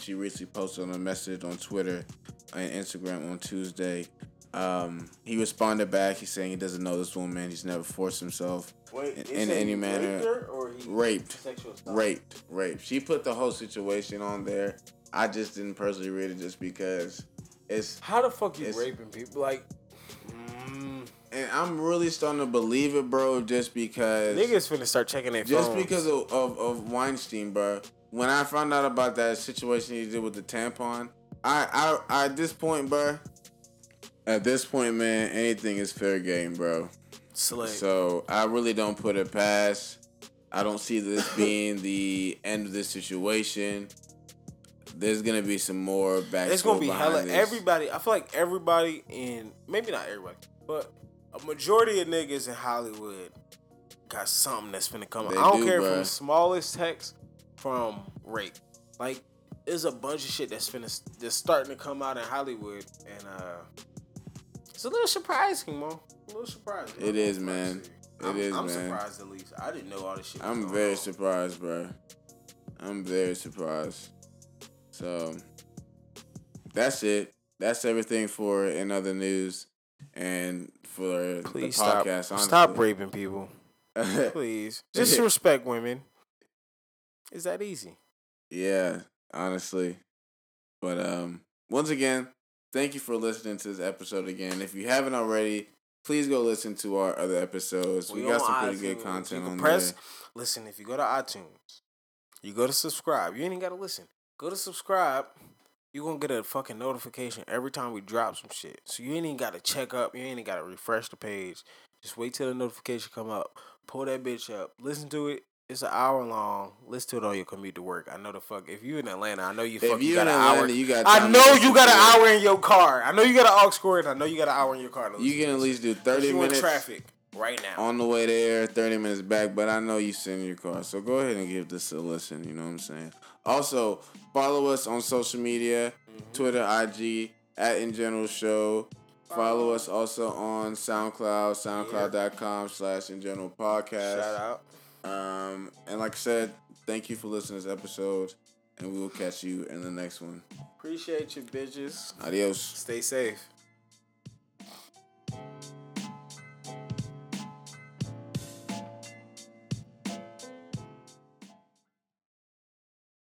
she recently posted on a message on Twitter and Instagram on Tuesday. Um, he responded back. He's saying he doesn't know this woman. He's never forced himself Wait, in, in any manner. or he Raped, sexual raped, raped. She put the whole situation on there. I just didn't personally read it just because it's. How the fuck you raping people? Like, I'm really starting to believe it, bro. Just because. niggas finna start checking their Just phones. because of, of, of Weinstein, bro. When I found out about that situation he did with the tampon, I, I, I at this point, bro. At this point, man, anything is fair game, bro. So I really don't put it past. I don't see this [laughs] being the end of this situation. There's gonna be some more back. it's gonna be hella. This. Everybody, I feel like everybody in maybe not everybody, but a majority of niggas in Hollywood got something that's finna come. They I don't do, care bruh. from the smallest text from rape. Like, there's a bunch of shit that's finna that's starting to come out in Hollywood, and uh, it's a little surprising, man. A little surprising. It is, man. It I'm, is, I'm man. surprised at least. I didn't know all this shit. I'm very on. surprised, bro. I'm very surprised. So that's it. That's everything for in other news and for Please the stop. podcast. Stop raping people. [laughs] Please. Just respect women. Is that easy? Yeah, honestly. But um once again, thank you for listening to this episode again. If you haven't already, please go listen to our other episodes. We, got some pretty good content You on press, there. Listen, if you go to iTunes, you go to subscribe. You ain't even gotta listen. Go to subscribe. You gonna get a fucking notification every time we drop some shit. So you ain't even gotta check up. You ain't even gotta refresh the page. Just wait till the notification come up. Pull that bitch up. Listen to it. It's an hour long. Listen to it on your commute to work. I know the fuck. If you in Atlanta, I know you If fucking you got in an Atlanta, hour. you got I know you got an hour in your car. I know you got an aux cord. I know you got an hour in your car. You can at least do Cause 30 you minutes traffic right now. on the way there, 30 minutes back, but I know you sit in your car. So go ahead and give this a listen, you know what I'm saying? Also, follow us on social media, Mm-hmm. Twitter, IG, at In General Show. Follow us also on SoundCloud, soundcloud.com slash In General Podcast. Shout out. Um, and like I said, thank you for listening to this episode, and we will catch you in the next one. Appreciate you, bitches. Adios. Stay safe.